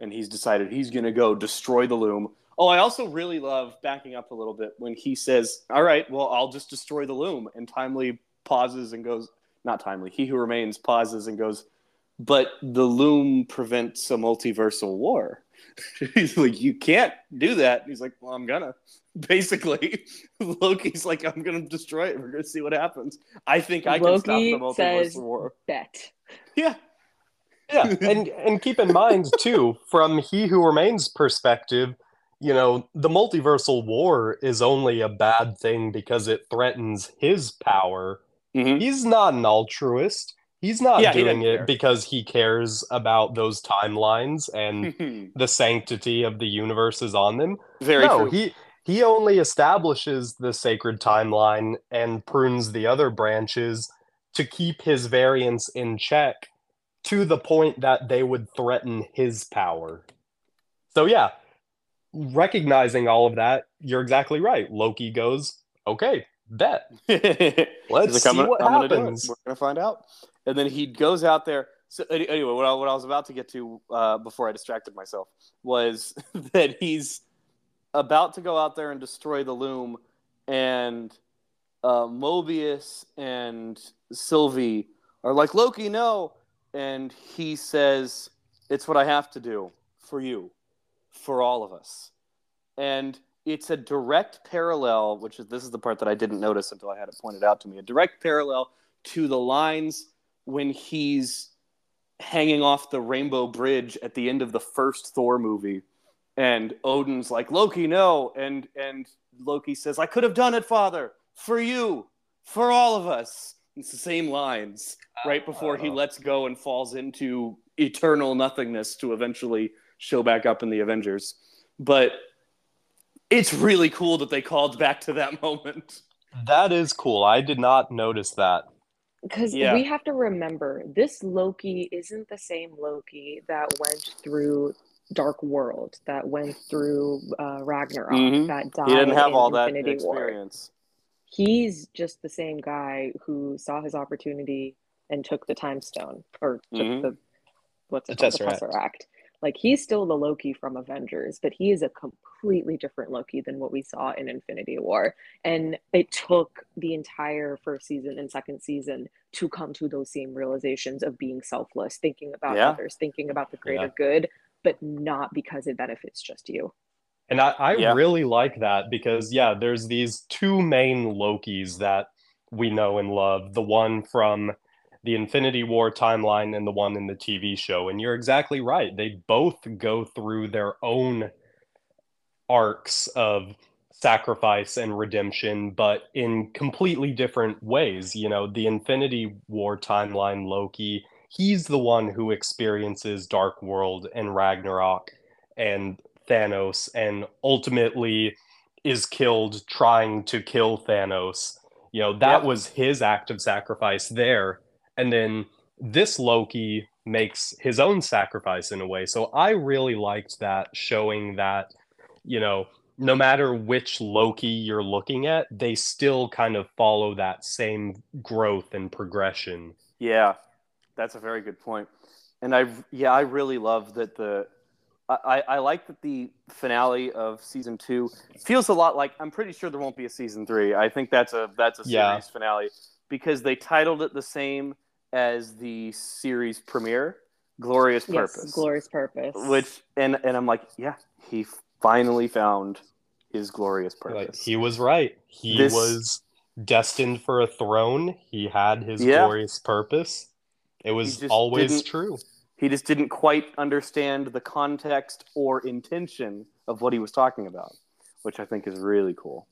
And he's decided he's going to go destroy the loom. Oh, I also really love backing up a little bit when he says, All right, well, I'll just destroy the loom. And Timely pauses and goes, Not Timely, he who remains pauses and goes, But the loom prevents a multiversal war. he's like, You can't do that. He's like, Well, I'm gonna. Basically, Loki's like, I'm gonna destroy it. We're gonna see what happens. I think I can stop the multiverse says- war. Bet. Yeah, yeah and and keep in mind too from he who remains perspective you know the multiversal war is only a bad thing because it threatens his power Mhm. he's not an altruist he's not Yeah, doing doesn't it care. because he cares about those timelines and the sanctity of the universe is on them very no true. he he only establishes the sacred timeline and prunes the other branches to keep his variants in check to the point that they would threaten his power. So yeah, recognizing all of that, you're exactly right. Loki goes, "Okay, bet. Let's He's see gonna, what I'm gonna happens." We're gonna find out. And then he goes out there. So anyway, what I, what I was about to get to uh, before I distracted myself was that he's about to go out there and destroy the loom, and uh, Mobius and Sylvie are like, Loki, no, and he says, "It's what I have to do for you, for all of us," and it's a direct parallel, which is this is the part that I didn't notice until I had it pointed out to me. A direct parallel to the lines when he's hanging off the Rainbow Bridge at the end of the first Thor movie, and Odin's like, "Loki, no," and and Loki says, "I could have done it, Father, for you, for all of us." It's the same lines right before he Oh. lets go and falls into eternal nothingness to eventually show back up in the Avengers. But it's really cool that they called back to that moment. That is cool. I did not notice that. Because Yeah. we have to remember, this Loki isn't the same Loki that went through Dark World, that went through uh, Ragnarok, Mhm. that died He didn't have in all that experience. War. Experience. He's just the same guy who saw his opportunity and took the time stone or took Mhm. the what's it The called? Tesseract. The Tesseract. Like he's still the Loki from Avengers, but he is a completely different Loki than what we saw in Infinity War. And it took the entire first season and second season to come to those same realizations of being selfless, thinking about Yeah. others, thinking about the greater Yeah. good, but not because it benefits just you. And I, I Yeah. really like that because, yeah, there's these two main Lokis that we know and love the one from the Infinity War timeline and the one in the TV show. And you're exactly right. They both go through their own arcs of sacrifice and redemption, but in completely different ways. You know, the Infinity War timeline Loki, he's the one who experiences Dark World and Ragnarok and Thanos and ultimately is killed trying to kill Thanos. You know, that Yep. was his act of sacrifice there. And then this Loki makes his own sacrifice in a way. So I really liked that showing that, you know, no matter which Loki you're looking at, they still kind of follow that same growth and progression. Yeah, that's a very good point. And I, yeah, I really love that the, I, I I like that the finale of season two feels a lot like. I'm pretty sure there won't be a season three. I think that's a that's a series Yeah. finale because they titled it the same as the series premiere, Glorious Purpose. Yes, glorious purpose. Which and and I'm like, yeah, he finally found his glorious Like, purpose. he was right. He This- was destined for a throne. He had his Yeah. glorious purpose. It was always didn't- true. He just didn't quite understand the context or intention of what he was talking about, which I think is really cool.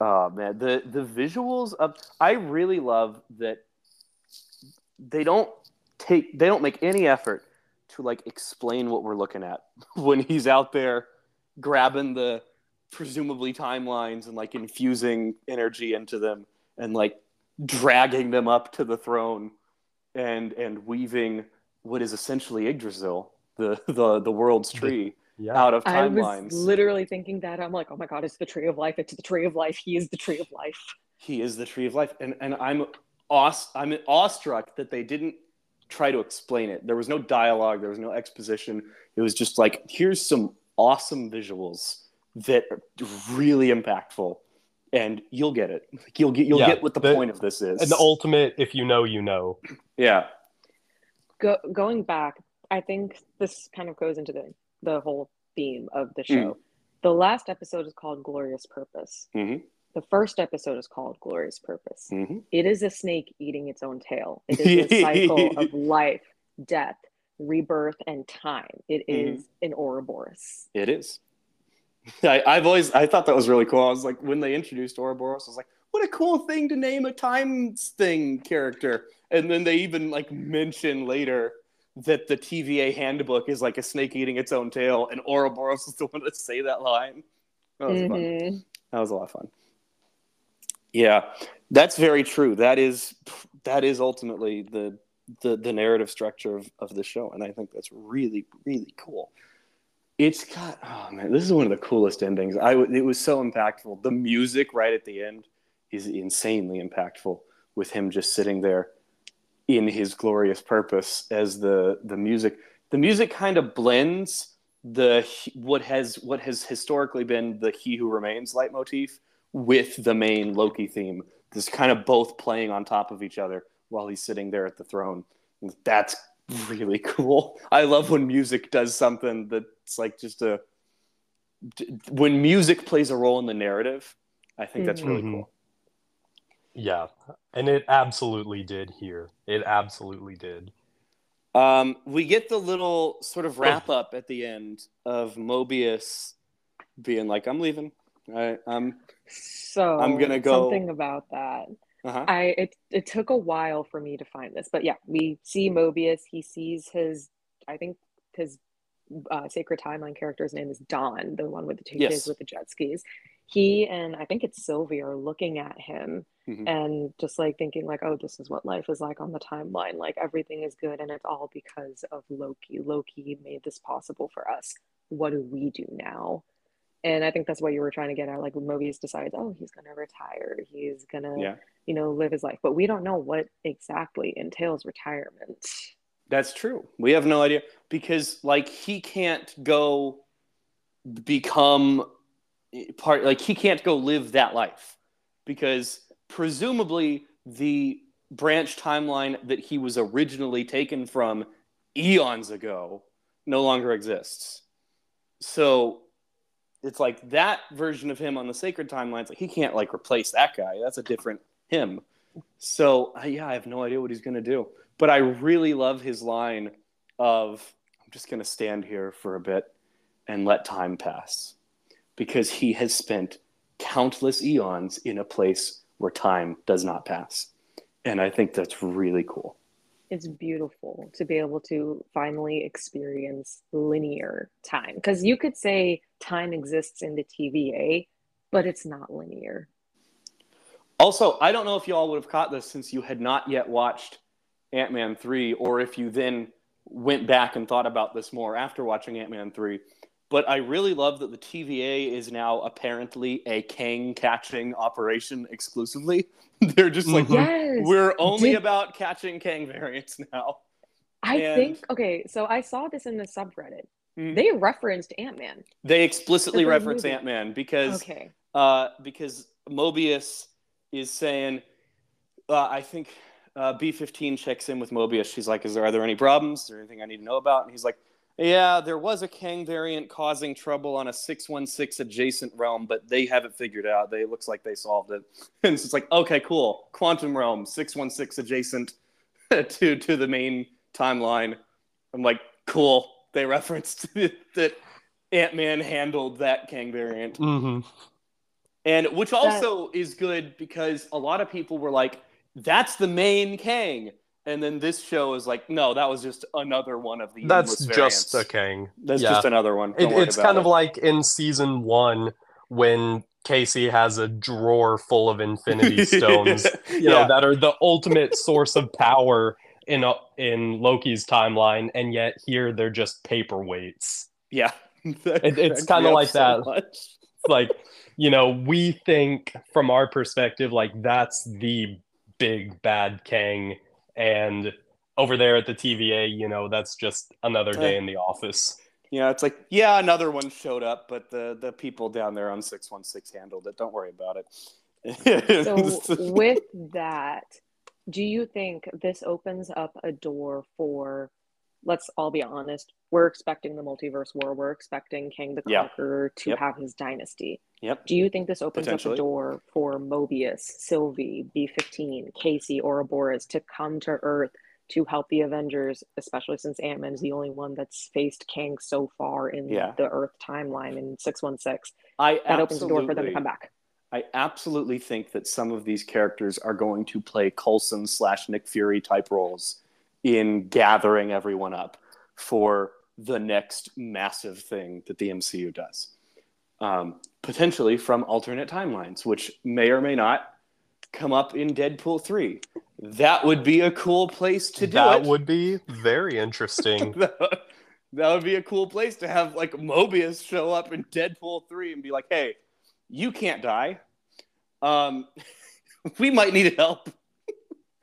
Oh man, the the visuals of I really love that they don't take they don't make any effort to like explain what we're looking at when he's out there grabbing the presumably timelines and like infusing energy into them and like dragging them up to the throne and and weaving what is essentially Yggdrasil, the the the world's tree, Yeah. out of I timelines. was literally thinking that. I'm like, oh my God, it's the tree of life. It's the tree of life. He is the tree of life. he is the tree of life, and and I'm awe- I'm awestruck that they didn't try to explain it. There was no dialogue. There was no exposition. It was just like here's some awesome visuals that are really impactful, and you'll get it. Like, you'll get you'll Yeah, get what the, the- point of this is. And the ultimate, if you know, you know. yeah, Go, going back, I think this kind of goes into the, the whole theme of the show. The last episode is called Glorious Purpose. Mhm. The first episode is called Glorious Purpose. hmm It is a snake eating its own tail. It is a cycle of life, death, rebirth, and time. It Mhm. is an Ouroboros. It is. I, I've always I thought that was really cool. I was like, when they introduced Ouroboros, I was like, what a cool thing to name a time thing character. And then they even like mention later that the TVA handbook is like a snake eating its own tail, and Ouroboros is the one to say that line. That was fun. Mhm. That was a lot of fun. Yeah, that's very true. That is that is ultimately the the, the narrative structure of, of the show, and I think that's really really cool. It's got oh man, this is one of the coolest endings. I w- it was so impactful. The music right at the end is insanely impactful with him just sitting there in his glorious purpose as the the music the music kind of blends the what has what has historically been the he who remains leitmotif with the main Loki theme. This kind of both playing on top of each other while he's sitting there at the throne. That's really cool. I love when music does something that's like just a when music plays a role in the narrative. I think that's really Mhm. cool. Yeah, and it absolutely did here. It absolutely did. Um, we get the little sort of wrap up at the end of Mobius being like, "I'm leaving. I, I'm So I'm gonna go- something about that. uh-huh. I it it took a while for me to find this, but yeah, we see Mobius. He sees his, I think his uh, sacred timeline character's name is Don, the one with the two Yes. kids with the jet skis. He and I think it's Sylvie are looking at him Mhm. and just like thinking like, oh, this is what life is like on the timeline. Like everything is good, and it's all because of Loki. Loki made this possible for us. What do we do now? And I think that's what you were trying to get at. Like when Mobius decides, oh, he's gonna retire. He's gonna Yeah. you know, live his life. But we don't know what exactly entails retirement. That's true. We have no idea because like he can't go become part like he can't go live that life because presumably the branch timeline that he was originally taken from eons ago no longer exists. So it's like that version of him on the sacred timelines like he can't like replace that guy. That's a different him. So yeah, I have no idea what he's going to do. But I really love his line of I'm just going to stand here for a bit and let time pass because he has spent countless eons in a place where time does not pass. And I think that's really cool. It's beautiful to be able to finally experience linear time. Because you could say time exists in the TVA, eh? but it's not linear. Also, I don't know if you all would have caught this since you had not yet watched Ant Man 3, or if you then went back and thought about this more after watching Ant Man 3. But I really love that the TVA is now apparently a Kang catching operation exclusively. They're just like, Mhm. Yes. we're only Did- about catching Kang variants now. I and- think, okay, so I saw this in the subreddit. Mhm. They referenced Ant Man. They explicitly The reference. Ant Man because Okay. uh, because Mobius is saying, uh, I think uh, B15 checks in with Mobius. She's like, "Is there are there any problems? Is there anything I need to know about?" And he's like, "Yeah, there was a Kang variant causing trouble on a 616 adjacent realm, but they have it figured out. They it looks like they solved it." And so it's like, "Okay, cool. Quantum realm 616 adjacent to to the main timeline." I'm like, "Cool." They referenced that Ant Man handled that Kang variant Mm-hmm. and which also is good because a lot of people were like that's the main kang and then this show is like no that was just another one of the That's just a variants. Kang. that's yeah. just another one It, it's kind of like in season one when Casey has a drawer full of Infinity Stones, you know, yeah. that are the ultimate source of power in a, in Loki's timeline, and yet here they're just paperweights. yeah It- it's kinda like so that. like you know we think from our perspective like that's the big bad kang and over there at the tva you know that's just another day in the office. Yeah it's like yeah another one showed up but the the people down there on 616 handled it. Don't worry about it. So with that, do you think this opens up a door for let's all be honest. We're expecting the multiverse war. We're expecting Kang the Yeah. Conqueror to Yep. have his dynasty. Yep. Do you think this opens up a door for Mobius, Sylvie, B15, Casey, Ouroboros to come to Earth to help the Avengers, especially since Ant Man is the only one that's faced Kang so far in Yeah. the Earth timeline in 616? I That opens the door for them to come back. I absolutely think that some of these characters are going to play Coulson slash Nick Fury type roles in gathering everyone up for the next massive thing that the MCU does. Um, potentially from alternate timelines, which may or may not come up in Deadpool 3. That would be a cool place to do that it. would be very interesting. that would be a cool place to have like Mobius show up in Deadpool 3 and be like, hey, you can't die. Um, we might need help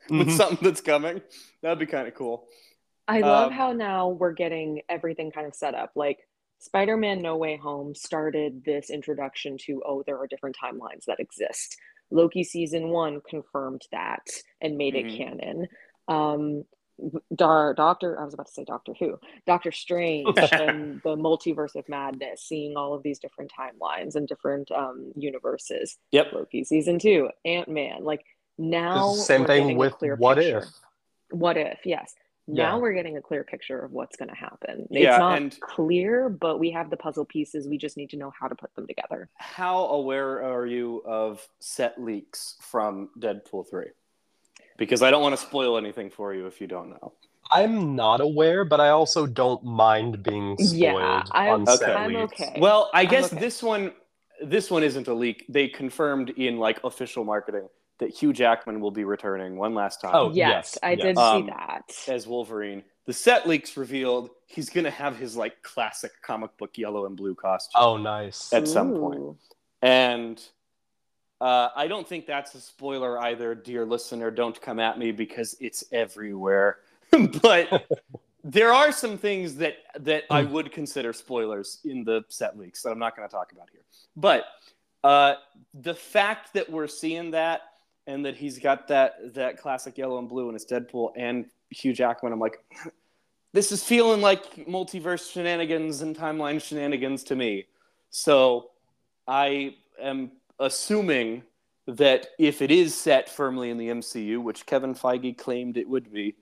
with Mhm. something that's coming. That'd be kind of cool. I love Um, how now we're getting everything kind of set up. Like Spider Man No Way Home started this introduction to, oh, there are different timelines that exist. Loki season one confirmed that and made Mhm. it canon. Um, Dar- Doctor, I was about to say Doctor Who, Doctor Strange, and the multiverse of madness, seeing all of these different timelines and different um, universes. Yep. Loki season two, Ant Man. Like now, Same thing with What picture. If. What if? Yes. Now Yeah. we're getting a clear picture of what's going to happen. Yeah, it's not and- clear, but we have the puzzle pieces. We just need to know how to put them together. How aware are you of set leaks from Deadpool 3? Because I don't want to spoil anything for you if you don't know. I'm not aware, but I also don't mind being spoiled Yeah, I'm- on set Okay. I'm leaks. okay. Well, I guess okay. this one this one isn't a leak. They confirmed in like official marketing that Hugh Jackman will be returning one last time. Oh, yes, yes, I yes. did Um, see that. as Wolverine. The set leaks revealed he's gonna have his like classic comic book yellow and blue costume, Oh, nice. at some point. And uh, I don't think that's a spoiler either, dear listener. Don't come at me because it's everywhere. but there are some things that that I would consider spoilers in the set leaks that I'm not going to talk about here. But uh, the fact that we're seeing that and that he's got that that classic yellow and blue and it's Deadpool and Hugh Jackman, I'm like, this is feeling like multiverse shenanigans and timeline shenanigans to me. So I am assuming that if it is set firmly in the MCU, which Kevin Feige claimed it would be,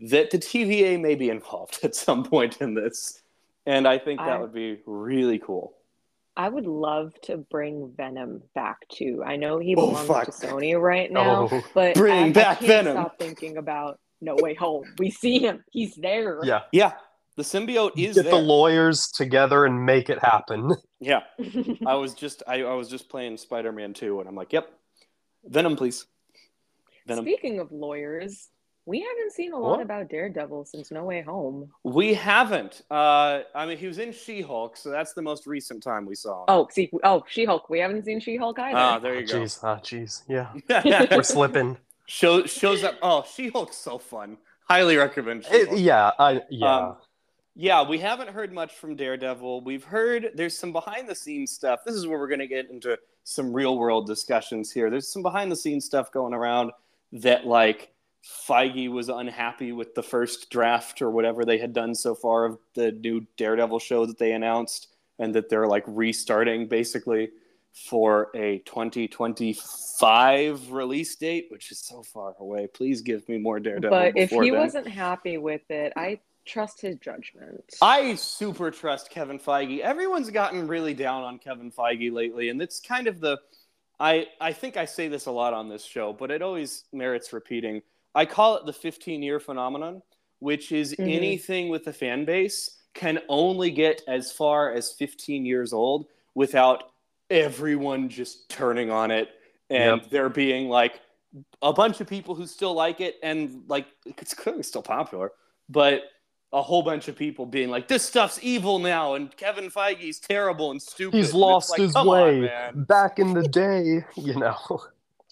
that the TVA may be involved at some point in this. And I think that I- would be really cool. I would love to bring Venom back too. I know he Oh, belongs fuck. to Sony right now, Oh. but Bring I, I can't Venom. stop thinking about No Way Home. We see him; he's there. Yeah. Yeah, the symbiote is Get there. the lawyers together and make it happen. yeah, I was just I, I was just playing Spider-Man 2 and I'm like, "Yep. Venom, please." Venom. Speaking of lawyers, we haven't seen a lot What? about Daredevil since No Way Home. We haven't. Uh, I mean, he was in She-Hulk, so that's the most recent time we saw him. Oh, see, oh, She-Hulk. We haven't seen She-Hulk either. Ah, there you go. Jeez, ah, jeez, yeah, Yeah. we're slipping. Show, shows up. Oh, She-Hulk's so fun. Highly recommend. It- She-Hulk. yeah, I yeah. Um, yeah, we haven't heard much from Daredevil. We've heard there's some behind the scenes stuff. This is where we're going to get into some real world discussions here. There's some behind the scenes stuff going around that like Feige was unhappy with the first draft or whatever they had done so far of the new Daredevil show that they announced, and that they're like restarting basically for a 2025 release date, which is so far away. Please give me more Daredevil. but if he then. wasn't happy with it, I trust his judgment. I super trust Kevin Feige. Everyone's gotten really down on Kevin Feige lately, and it's kind of the I I think I say this a lot on this show, but it always merits repeating. I call it the 15 year phenomenon, which is Mhm. anything with a fan base can only get as far as 15 years old without everyone just turning on it and Yep. there being like a bunch of people who still like it and like it's clearly still popular, but a whole bunch of people being like, "This stuff's evil now," and Kevin Feige's terrible and stupid. He's And lost like, his "Come on, way. Back in the day, you know.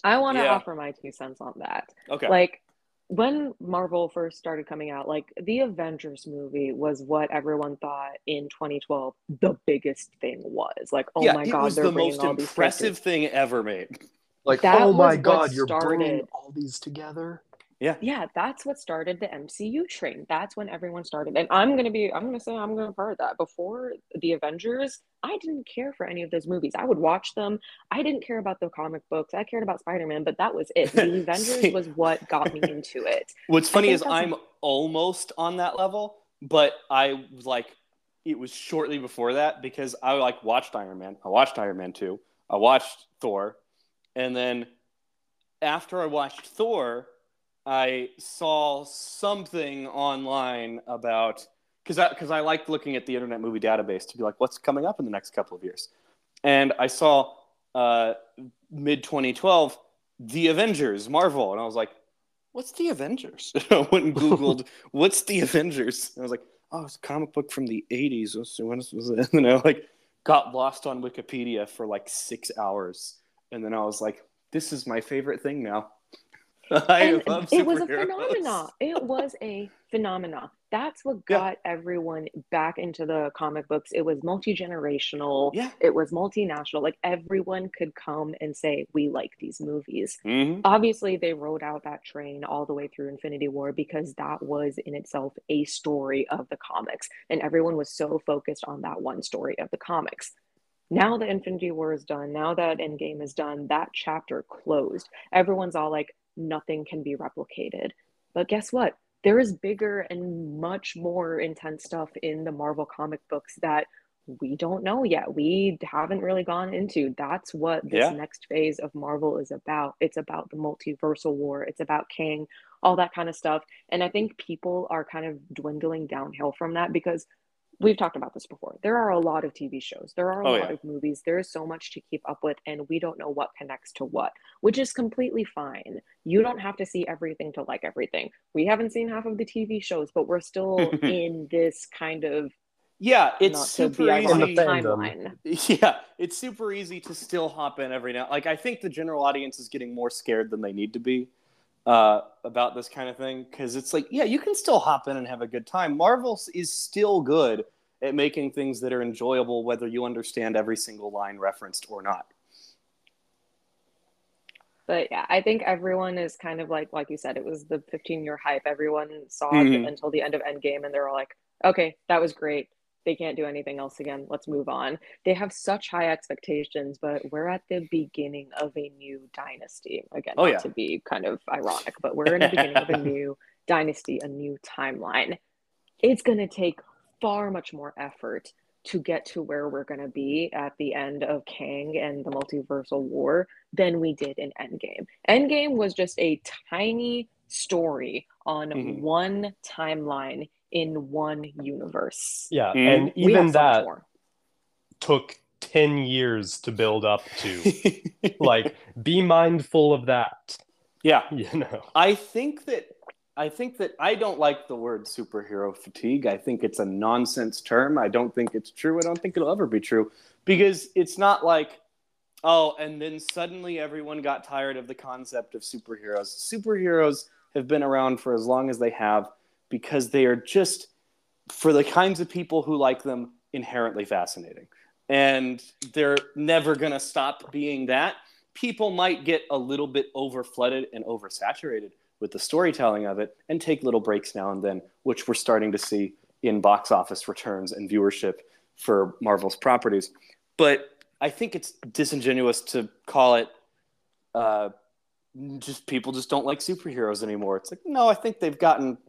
I want to Yeah. offer my two cents on that. Okay. Like when Marvel first started coming out, like the Avengers movie was what everyone thought in 2012 the biggest thing was. Like, oh yeah, my it god, was they're the bringing most all impressive characters. thing ever made. Like, That oh my god, you're bringing all these together. Yeah. Yeah, that's what started the MCU train. That's when everyone started. And I'm going to be, I'm going to say, I'm going to part of that. Before the Avengers, I didn't care for any of those movies. I would watch them. I didn't care about the comic books. I cared about Spider Man, but that was it. The Avengers was what got me into it. What's funny is I'm almost on that level, but I was like, it was shortly before that because I like watched Iron Man. I watched Iron Man 2. I watched Thor. And then after I watched Thor, I saw something online about because I, cause I liked looking at the Internet Movie Database to be like, what's coming up in the next couple of years? And I saw uh, mid 2012, The Avengers, Marvel. And I was like, what's The Avengers? I went and Googled, what's The Avengers? And I was like, oh, it's a comic book from the 80s. When was it? And I like got lost on Wikipedia for like six hours. And then I was like, this is my favorite thing now. I love it was a phenomenon. It was a phenomenon. That's what got yeah. everyone back into the comic books. It was multi generational. Yeah. It was multinational. Like everyone could come and say, "We like these movies." Mm-hmm. Obviously, they rode out that train all the way through Infinity War because that was in itself a story of the comics, and everyone was so focused on that one story of the comics now that Infinity War is done, now that Endgame is done, that chapter closed. Everyone's all like, nothing can be replicated. But guess what? There is bigger and much more intense stuff in the Marvel comic books that we don't know yet. We haven't really gone into. That's what this Yeah. next phase of Marvel is about. It's about the multiversal war, it's about Kang, all that kind of stuff. And I think people are kind of dwindling downhill from that because we've talked about this before. There are a lot of TV shows, there are a Oh, lot yeah. of movies, there is so much to keep up with, and we don't know what connects to what, which is completely fine. You don't have to see everything to like everything. We haven't seen half of the TV shows, but we're still in this kind of Yeah, it's not super easy. In the timeline. Yeah, it's super easy to still hop in every now. Like I think the general audience is getting more scared than they need to be uh, about this kind of thing because it's like, yeah, you can still hop in and have a good time. Marvel is still good at making things that are enjoyable, whether you understand every single line referenced or not. But yeah, I think everyone is kind of like, like you said, it was the 15 year hype. Everyone saw Mhm. it until the end of Endgame, and they're all like, okay, that was great. They can't do anything else again. Let's move on. They have such high expectations, but we're at the beginning of a new dynasty. Again, Oh, yeah. to be kind of ironic, but we're in the beginning of a new dynasty, a new timeline. It's going to take far much more effort to get to where we're going to be at the end of Kang and the multiversal war than we did in Endgame. Endgame was just a tiny story on Mhm. one timeline in one universe. Yeah, Mhm. and even that more. took 10 years to build up to. like, be mindful of that. yeah, You know. I think that I think that I don't like the word superhero fatigue. I think it's a nonsense term. I don't think it's true. I don't think it'll ever be true because it's not like oh, and then suddenly everyone got tired of the concept of superheroes. Superheroes have been around for as long as they have because they are just for the kinds of people who like them inherently fascinating. And they're never going to stop being that. People might get a little bit over flooded and oversaturated with the storytelling of it and take little breaks now and then, which we're starting to see in box office returns and viewership for Marvel's properties. But I think it's disingenuous to call it uh, just people just don't like superheroes anymore. It's like, no, I think they've gotten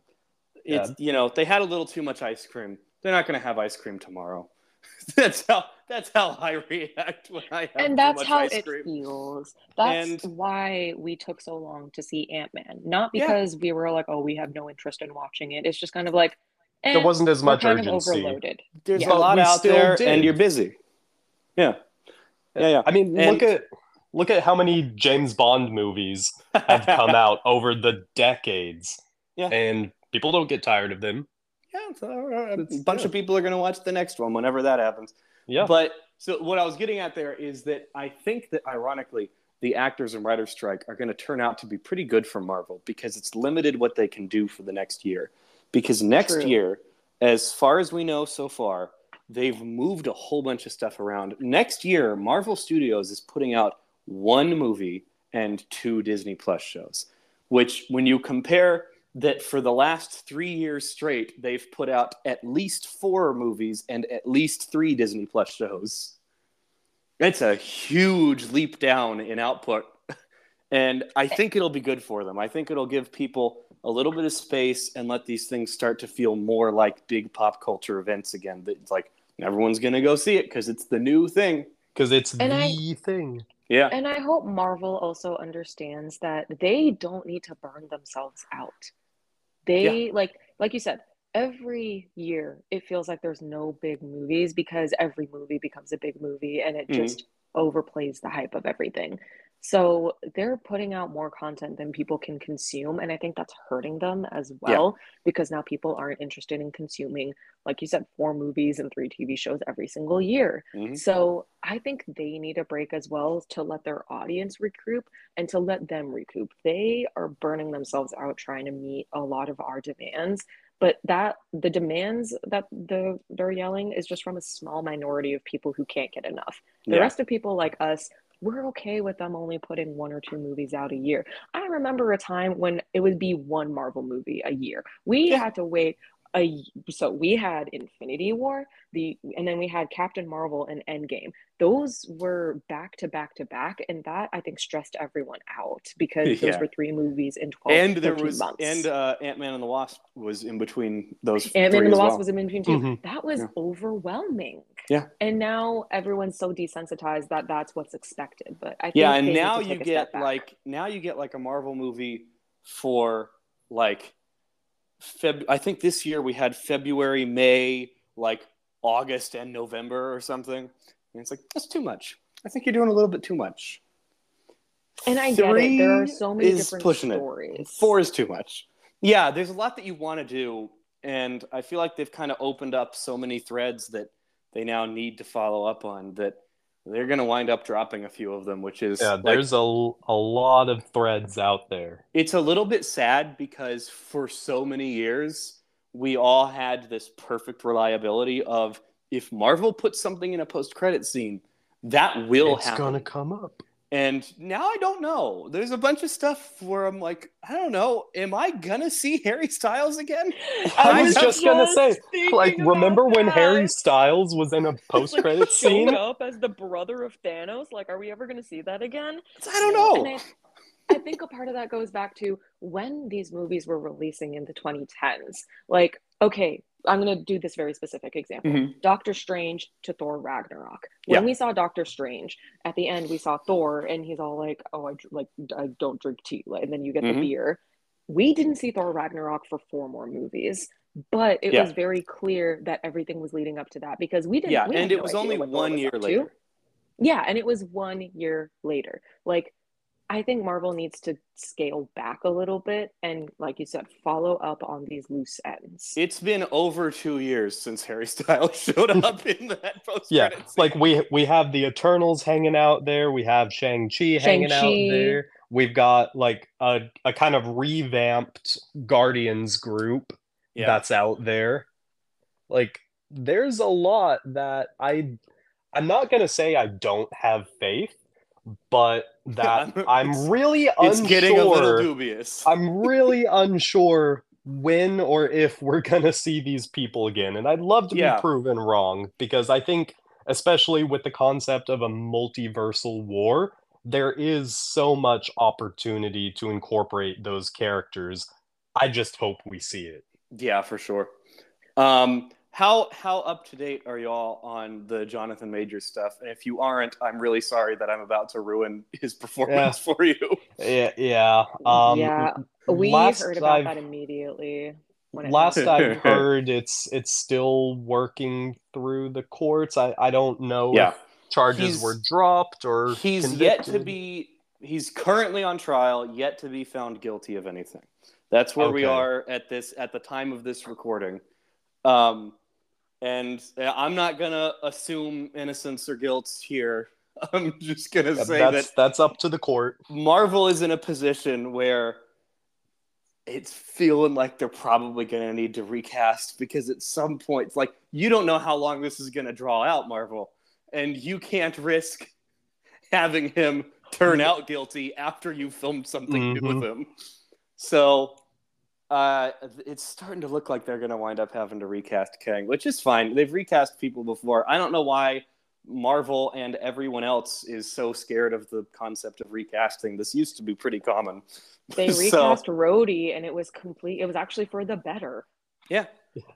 it's you know, they had a little too much ice cream. They're not gonna have ice cream tomorrow. that's how that's how I react when I have and too that's much how ice it cream. feels. That's And- why we took so long to see Ant Man. Not Yeah. because we were like, oh, we have no interest in watching it. It's just kind of like eh, There wasn't as we're much kind urgency. of overloaded. There's Yeah. a lot out there did. and you're busy. Yeah. Yeah, yeah. I mean, And- look at look at how many James Bond movies have come out over the decades. Yeah. And people don't get tired of them. Yeah, so, uh, a bunch yeah. of people are going to watch the next one whenever that happens. Yeah. But so what I was getting at there is that I think that ironically, the actors and writers strike are going to turn out to be pretty good for Marvel because it's limited what they can do for the next year. Because next True. year, as far as we know so far, they've moved a whole bunch of stuff around. Next year, Marvel Studios is putting out one movie and two Disney Plus shows. which when you compare that for the last three years straight, they've put out at least four movies and at least three Disney Plus shows. It's a huge leap down in output. And I think it'll be good for them. I think it'll give people a little bit of space and let these things start to feel more like big pop culture events again. That it's like everyone's going to go see it because it's the new thing. Because it's And the I- thing. Yeah. And I hope Marvel also understands that they don't need to burn themselves out. They like like you said, every year it feels like there's no big movies because every movie becomes a big movie and it Mhm. just overplays the hype of everything. So they're putting out more content than people can consume, and I think that's hurting them as well yeah. because now people aren't interested in consuming, like you said, four movies and three TV shows every single year. Mhm. So I think they need a break as well to let their audience recoup and to let them recoup. They are burning themselves out trying to meet a lot of our demands, but that the demands that the they're yelling is just from a small minority of people who can't get enough. The Yeah. rest of people like us, we're okay with them only putting one or two movies out a year. I remember a time when it would be one Marvel movie a year. We had to wait a so we had Infinity War, the and then we had Captain Marvel and Endgame. Those were back to back to back, and that I think stressed everyone out because those Yeah. were three movies in 12 and there was months. and uh, Ant Man and the Wasp was in between those. Ant-Man and the Wasp well. was in between too. Mhm. That was Yeah. overwhelming. Yeah. And now everyone's so desensitized that that's what's expected. But I think yeah, and now you get like now you get like a Marvel movie for like Feb. I think this year we had February, May, like August and November or something. And it's like that's too much. I think you're doing a little bit too much. and I get it. There are so many different pushing it. stories. Four is too much. Yeah, there's a lot that you want to do, and I feel like they've kind of opened up so many threads that they now need to follow up on that they're going to wind up dropping a few of them, which is Yeah, like, there's a, a lot of threads out there. it's a little bit sad because for so many years we all had this perfect reliability of if Marvel puts something in a post-credit scene, that will it's happen. gonna come up. And now I don't know. There's a bunch of stuff where I'm like, I don't know. Am I gonna see Harry Styles again? I I was was just gonna say, like, about remember when that. Harry Styles was in a post-credit Like, scene? up as the brother of Thanos. Like, are we ever going to see that again? I don't know. And I, I think a part of that goes back to when these movies were releasing in the 2010s. Like, okay, I'm going to do this very specific example. Mhm. Doctor Strange to Thor Ragnarok. When Yeah. we saw Doctor Strange, at the end we saw Thor, and he's all like, "Oh, I like I don't drink tea," and then you get Mhm. the beer. We didn't see Thor Ragnarok for four more movies, but it Yeah. was very clear that everything was leading up to that because we didn't. Yeah, we and it no was only one was year up to. later. Yeah, and it was one year later. Like, I think Marvel needs to scale back a little bit and, like you said, follow up on these loose ends. It's been over two years since Harry Styles showed up in that post Yeah, credit scene. like we we have the Eternals hanging out there. We have Shang Chi hanging out there. We've got like a a kind of revamped Guardians group yeah. that's out there. Like there's a lot that I I'm not gonna say I don't have faith, but that I'm really it's unsure. getting a little dubious. I'm really unsure when or if we're gonna see these people again, and I'd love to Yeah. be proven wrong because I think, especially with the concept of a multiversal war, there is so much opportunity to incorporate those characters. I just hope we see it. Yeah, for sure. Um, how how up to date are y'all on the Jonathan Major stuff? And if you aren't, I'm really sorry that I'm about to ruin his performance for you. Yeah, yeah. Um, yeah, we heard about I've- that immediately. When last. I've heard, it's it's still working through the courts. I I don't know Yeah. if charges He's- were dropped or He's yet to be. He's currently on trial, yet to be found guilty of anything. That's where we are at this at the time of this recording. Um, and uh, I'm not gonna assume innocence or guilt here. I'm just gonna say that's that that's up to the court. Marvel is in a position where it's feeling like they're probably going to need to recast because at some point, it's like you don't know how long this is going to draw out, Marvel, and you can't risk having him turn out guilty after you filmed something new Mhm. with him. So uh, it's starting to look like they're going to wind up having to recast Kang, which is fine. They've recast people before. I don't know why Marvel and everyone else is so scared of the concept of recasting. This used to be pretty common. They recast so, Rhodey, and it was complete. It was actually for the better. Yeah,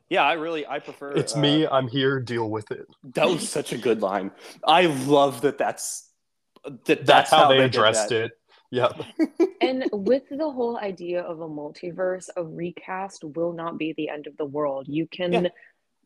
yeah. I really I prefer. It's uh, me. I'm here. Deal with it. That was such a good line. I love that. That's that. That's, that's how, how, they, they addressed it. Yeah. and with the whole idea of a multiverse, a recast will not be the end of the world. You can yeah.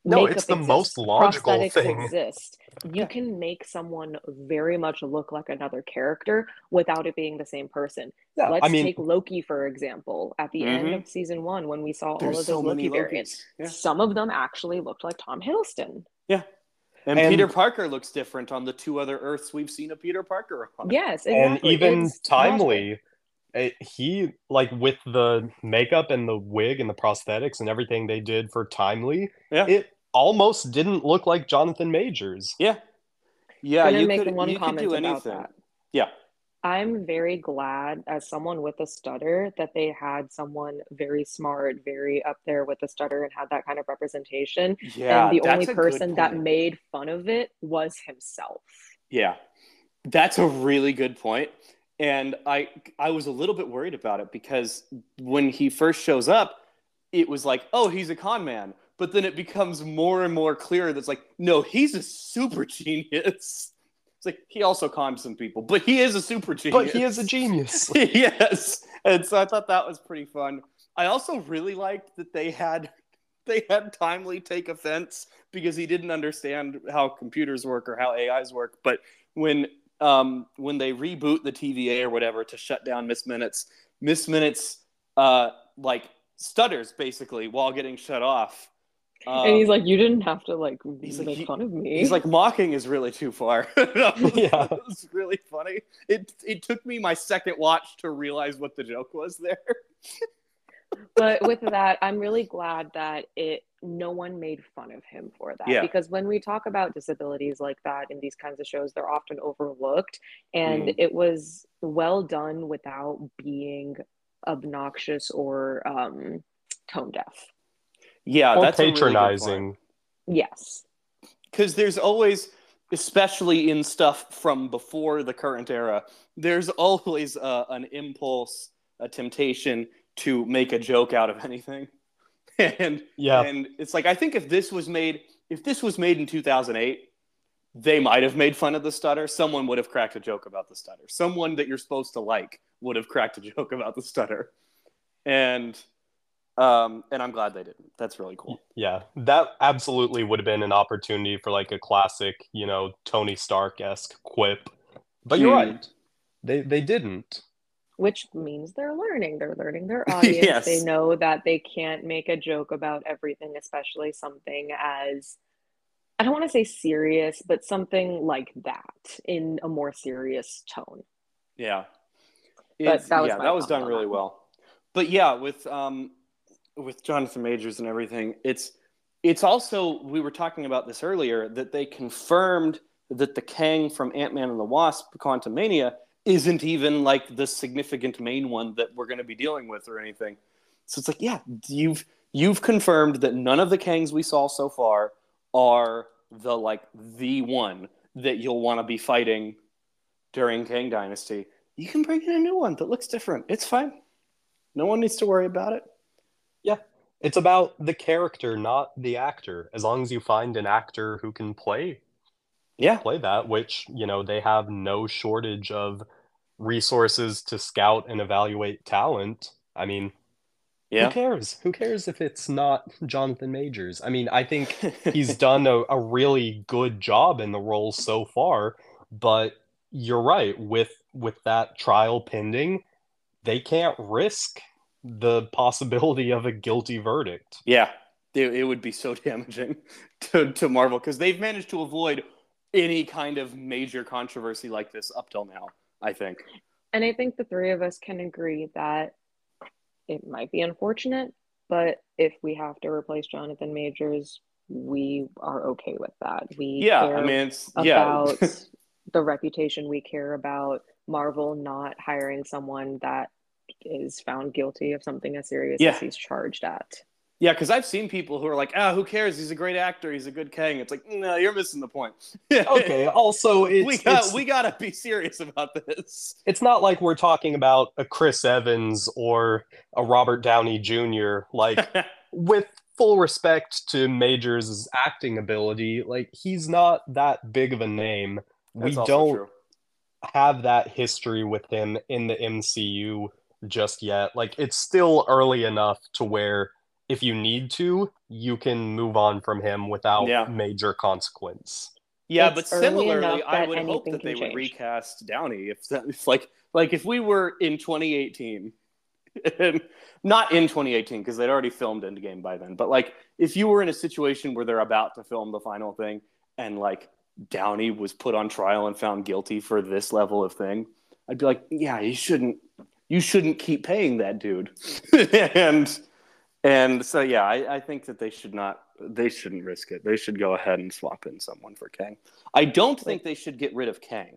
No, it's the exist. most logical Prosthetics thing. Exist. You yeah. can make someone very much look like another character without it being the same person. Yeah, Let's I mean, take Loki for example. At the mm-hmm. end of season one, when we saw all of those so Loki variants, yeah. some of them actually looked like Tom Hiddleston. Yeah. And, and, Peter Parker looks different on the two other Earths we've seen a Peter Parker on. Yes, exactly. and even it's timely. It, eh, he like with the makeup and the wig and the prosthetics and everything they did for timely yeah. it almost didn't look like jonathan majors yeah yeah you could, one you comment could do anything that. yeah i'm very glad as someone with a stutter that they had someone very smart very up there with a stutter and had that kind of representation yeah and the only person that made fun of it was himself yeah that's a really good point and I I was a little bit worried about it because when he first shows up, it was like, oh, he's a con man. But then it becomes more and more clear that's like, no, he's a super genius. It's like he also conned some people, but he is a super genius. But he is a genius. yes. And so I thought that was pretty fun. I also really liked that they had they had timely take offense because he didn't understand how computers work or how AIs work. But when um, when they reboot the TVA or whatever to shut down Miss Minutes, Miss Minutes uh, like stutters basically while getting shut off. Um, and he's like, "You didn't have to like he's make like, fun of me." He's like, "Mocking is really too far." yeah, it was really funny. It it took me my second watch to realize what the joke was there. but with that, I'm really glad that it no one made fun of him for that. Yeah. Because when we talk about disabilities like that in these kinds of shows, they're often overlooked. And mm. it was well done without being obnoxious or um, tone deaf. Yeah, or that's patronizing. Really yes. Because there's always, especially in stuff from before the current era, there's always uh, an impulse, a temptation to make a joke out of anything. and yeah, and it's like I think if this was made if this was made in 2008, they might have made fun of the stutter. Someone would have cracked a joke about the stutter. Someone that you're supposed to like would have cracked a joke about the stutter. And um, and I'm glad they didn't. That's really cool. Yeah, that absolutely would have been an opportunity for like a classic, you know, Tony Stark esque quip. But you're mm. right, they they didn't which means they're learning. They're learning their audience. yes. They know that they can't make a joke about everything, especially something as I don't want to say serious, but something like that in a more serious tone. Yeah. But that was yeah, that was done really well. But yeah, with um with Jonathan Majors and everything, it's it's also we were talking about this earlier that they confirmed that the Kang from Ant Man and the Wasp, Quantumania, isn't even like the significant main one that we're going to be dealing with or anything. So it's like, yeah, you've you've confirmed that none of the Kangs we saw so far are the like the one that you'll want to be fighting during Kang Dynasty. You can bring in a new one that looks different. It's fine. No one needs to worry about it. It's about the character, not the actor. As long as you find an actor who can play yeah play that which you know they have no shortage of resources to scout and evaluate talent i mean yeah. who cares who cares if it's not jonathan majors i mean i think he's done a, a really good job in the role so far but you're right with with that trial pending they can't risk the possibility of a guilty verdict yeah it, it would be so damaging to, to marvel because they've managed to avoid any kind of major controversy like this up till now, I think. And I think the three of us can agree that it might be unfortunate, but if we have to replace Jonathan Majors, we are okay with that. We yeah, I mean, it's about yeah. the reputation. We care about Marvel not hiring someone that is found guilty of something as serious Yeah. as he's charged at. Yeah, because I've seen people who are like, ah, who cares? He's a great actor. He's a good Kang. It's like, no, you're missing the point. Okay. Also, it's we got it's, we gotta be serious about this. it's not like we're talking about a Chris Evans or a Robert Downey Jr. Like with full respect to Majors' acting ability, like he's not that big of a name. we That's also don't true. have that history with him in the MCU just yet. Like it's still early enough to where if you need to, you can move on from him without Yeah. major consequence. Yeah, It's but similarly, I would hope that they can would recast Downey if, that, if like like if we were in 2018, not in 2018 because they'd already filmed Endgame by then, but like if you were in a situation where they're about to film the final thing and like Downey was put on trial and found guilty for this level of thing, I'd be like, yeah, you shouldn't you shouldn't keep paying that dude, and and so yeah, I, I think that they should not they shouldn't risk it. They should go ahead and swap in someone for Kang. I don't think they should get rid of Kang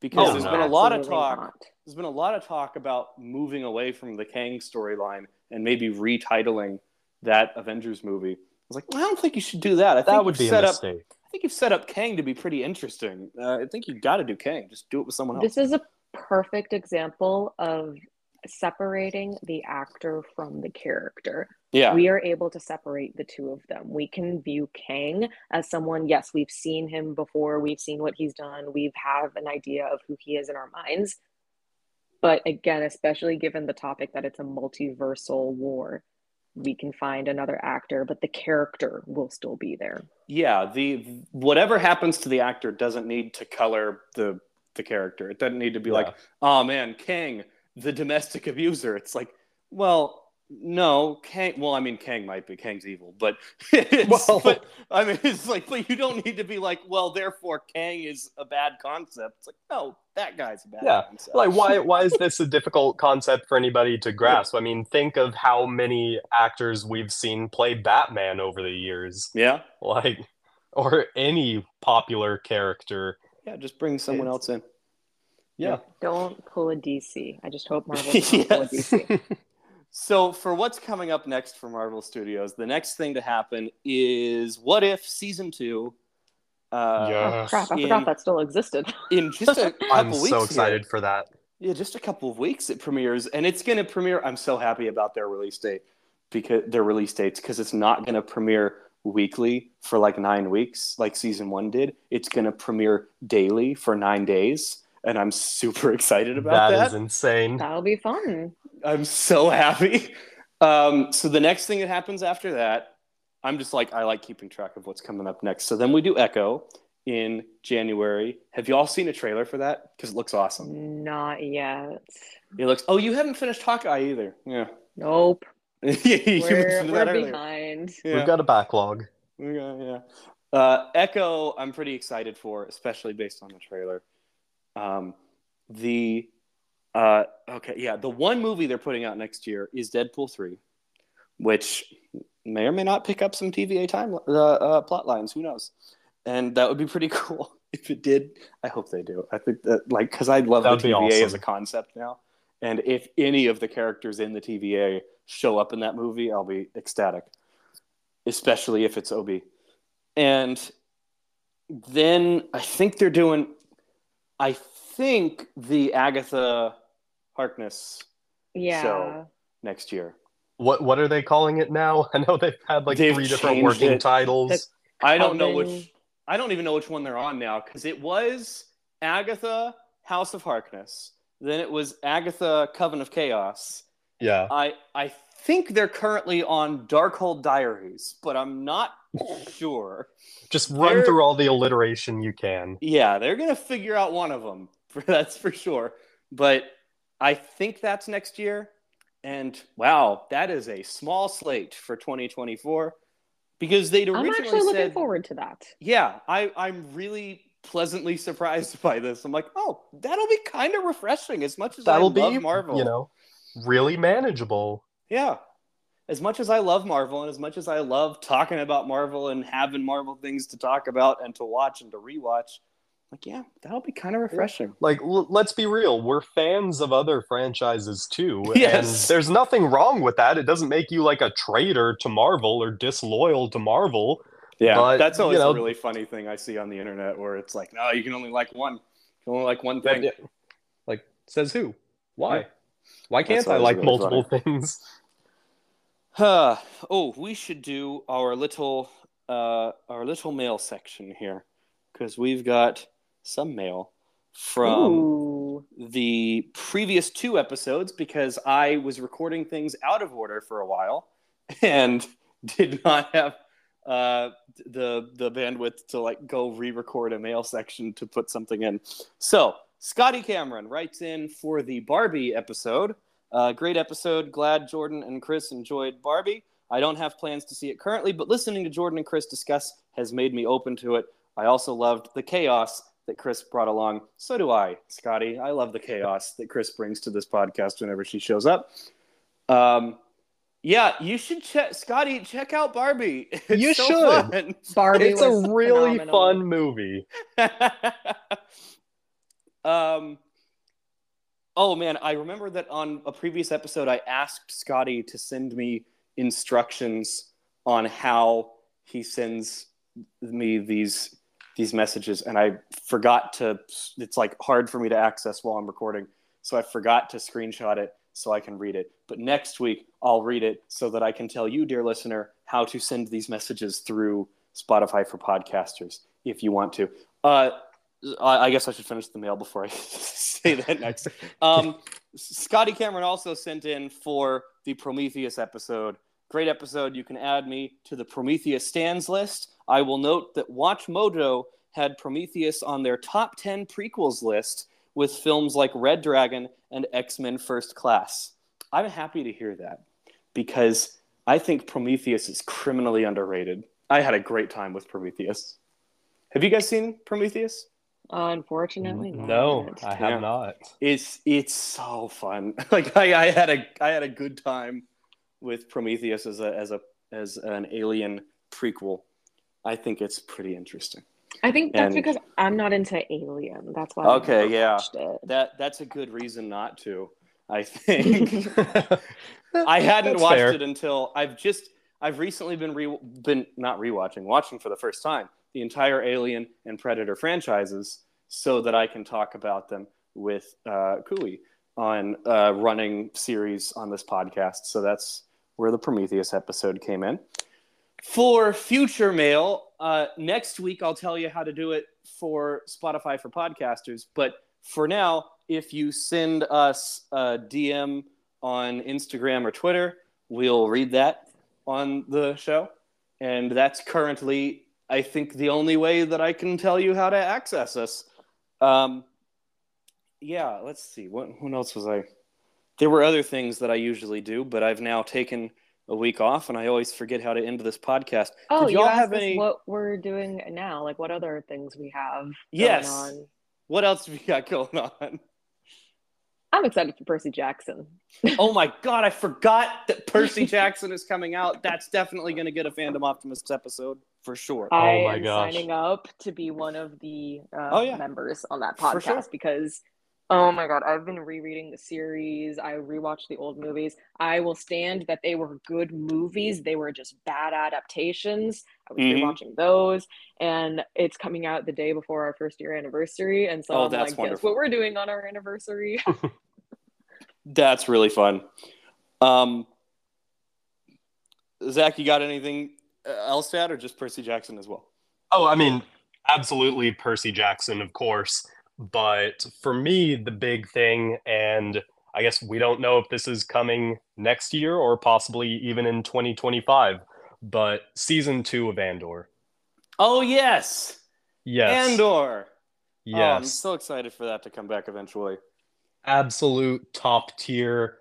because Oh, there's no. been a lot of talk. not. There's been a lot of talk about moving away from the Kang storyline and maybe retitling that Avengers movie. I was like, well, I don't think you should do that. I think That would you've be a set up. mistake. I think you've set up Kang to be pretty interesting. Uh, I think you've got to do Kang. Just do it with someone else. This is a perfect example of separating the actor from the character. yeah, We are able to separate the two of them. We can view Kang as someone, yes, we've seen him before, we've seen what he's done, we have an idea of who he is in our minds. But again, especially given the topic that it's a multiversal war, we can find another actor, but the character will still be there. yeah. The whatever happens to the actor doesn't need to color the the character. It doesn't need to be like, oh man, Kang, the domestic abuser. It's like, well, no, Kang. Well, I mean, Kang might be Kang's evil, but, Well- but I mean, it's like, but you don't need to be like, well, therefore Kang is a bad concept. It's like, no, that guy's a bad Yeah, concept. like why why is this a difficult concept for anybody to grasp? I mean, think of how many actors we've seen play Batman over the years. Yeah, Like or any popular character. yeah. Just bring someone It's- else in. Yeah. Don't pull a DC. I just hope Marvel doesn't pull a DC. So, for what's coming up next for Marvel Studios, the next thing to happen is What If Season 2. Uh, Yeah. Oh crap, I in- forgot that still existed. In just a couple I'm weeks. so here. excited for that. Yeah, just a couple of weeks it premieres, and it's going to premiere. I'm so happy about their release date because their release dates because it's not going to premiere weekly for like nine weeks like season one did. It's going to premiere daily for nine days, and I'm super excited about that that. is insane. That'll be fun. I'm so happy. Um, so the next thing that happens after that, I'm just like I like keeping track of what's coming up next. So then we do Echo in January. Have you all seen a trailer for that? Because it looks awesome. Not yet. It looks. Oh, you haven't finished Hawkeye either. Yeah. Nope. yeah, you We're, mentioned we're that behind. Yeah. We've got a backlog. We got- yeah. Uh, Echo, I'm pretty excited for, especially based on the trailer. Um, the uh, okay, yeah, the one movie they're putting out next year is Deadpool three, which may or may not pick up some TVA time uh, uh, plot lines. Who knows? And that would be pretty cool if it did. I hope they do. I think that like because I love That the TVA as a concept now, and if any of the characters in the TVA show up in that movie, I'll be ecstatic especially if it's Obi. And then I think they're doing, I think the Agatha Harkness Yeah. So- next year. What what are they calling it now? I know they've had like They've three different working it. titles. I don't know which, I don't even know which one they're on now because it was Agatha House of Harkness. Then it was Agatha Coven of Chaos. yeah. I I think they're currently on Darkhold Diaries, but I'm not sure. Just run They're- through all the alliteration you can. Yeah, they're gonna figure out one of them. For, That's for sure. But I think that's next year. And wow, that is a small slate for 2024 because they'd originally I'm originally actually looking said, forward to that. yeah, I, I'm really pleasantly surprised by this. I'm like, oh, that'll be kind of refreshing as much as That'll I love be Marvel. you know, really manageable. Yeah. As much as I love Marvel and as much as I love talking about Marvel and having Marvel things to talk about and to watch and to rewatch, Like, yeah, that'll be kind of refreshing. Like, l- let's be real, we're fans of other franchises too. Yes. And there's nothing wrong with that. It doesn't make you like a traitor to Marvel or disloyal to Marvel. Yeah, But, that's always you know- a really funny thing I see on the internet where it's like, no, you can only like one. You can only like one thing. Yeah. Like, says who? Why? Yeah. Why can't I like really multiple things? Huh. oh, we should do our little uh, our little mail section here because we've got some mail from Ooh. the previous two episodes because I was recording things out of order for a while and did not have uh, the the bandwidth to like go re-record a mail section to put something in. So Scotty Cameron writes in for the Barbie episode. Uh, great episode. Glad Jordan and Chris enjoyed Barbie. I don't have plans to see it currently, but listening to Jordan and Chris discuss has made me open to it. I also loved the chaos that Chris brought along. So do I, Scotty. I love the chaos that Chris brings to this podcast whenever she shows up. Um, yeah, you should check, Scotty. Check out Barbie. It's You so should. fun. Barbie It's a really phenomenal. fun movie. um, oh man, I remember that on a previous episode, I asked Scotty to send me instructions on how he sends me these these messages, and I forgot to. It's like hard for me to access while I'm recording, so I forgot to screenshot it so I can read it. But next week, I'll read it so that I can tell you, dear listener, how to send these messages through Spotify for podcasters if you want to. Uh, I I guess I should finish the mail before I say that next. Um, Scotty Cameron also sent in for the Prometheus episode. Great episode. You can add me to the Prometheus stands list. I will note that WatchMojo had Prometheus on their top 10 prequels list with films like Red Dragon and X Men First Class. I'm happy to hear that because I think Prometheus is criminally underrated. I had a great time with Prometheus. Have you guys seen Prometheus? Unfortunately, No, not. I have Yeah. not. It's it's so fun. Like I, I had a I had a good time with Prometheus as a as a as an alien prequel. I think it's pretty interesting. I think that's And- because I'm not into Alien. That's why. Okay, never yeah. watched it. That that's a good reason not to. I think I hadn't That's watched fair. it until I've just I've recently been re been not rewatching, watching for the first time the entire Alien and Predator franchises so that I can talk about them with uh, on uh, running series on this podcast. So that's where the Prometheus episode came in. For future mail, uh, next week I'll tell you how to do it for Spotify for podcasters. But for now, if you send us a DM on Instagram or Twitter, we'll read that on the show. And that's currently, I think, the only way that I can tell you how to access us. Um, yeah, let's see. What, what else was I? There were other things that I usually do, but I've now taken a week off, and I always forget how to end this podcast. Oh, Did you y'all asked have any- what we're doing now, like what other things we have going Yes. on. What else have you got going on? I'm excited for Percy Jackson. oh my god, I forgot that Percy Jackson is coming out. That's definitely going to get a fandom optimists episode for sure. I my am gosh. signing up to be one of the uh, Oh, yeah. members on that podcast sure. because, oh my god, I've been rereading the series. I rewatched the old movies. I will stand that they were good movies. They were just bad adaptations. I was Mhm. rewatching those, and it's coming out the day before our first year anniversary. And so Oh, I'm that's like, guess wonderful. what we're doing on our anniversary? That's really fun. Um, Zach, you got anything uh, add, or just Percy Jackson as well? Oh, I mean, absolutely Percy Jackson, of course. But for me, the big thing, and I guess we don't know if this is coming next year or possibly even in 2025, but season two of Andor. Oh yes, Yes. Andor. Oh, I'm so excited for that to come back eventually. Absolute top tier.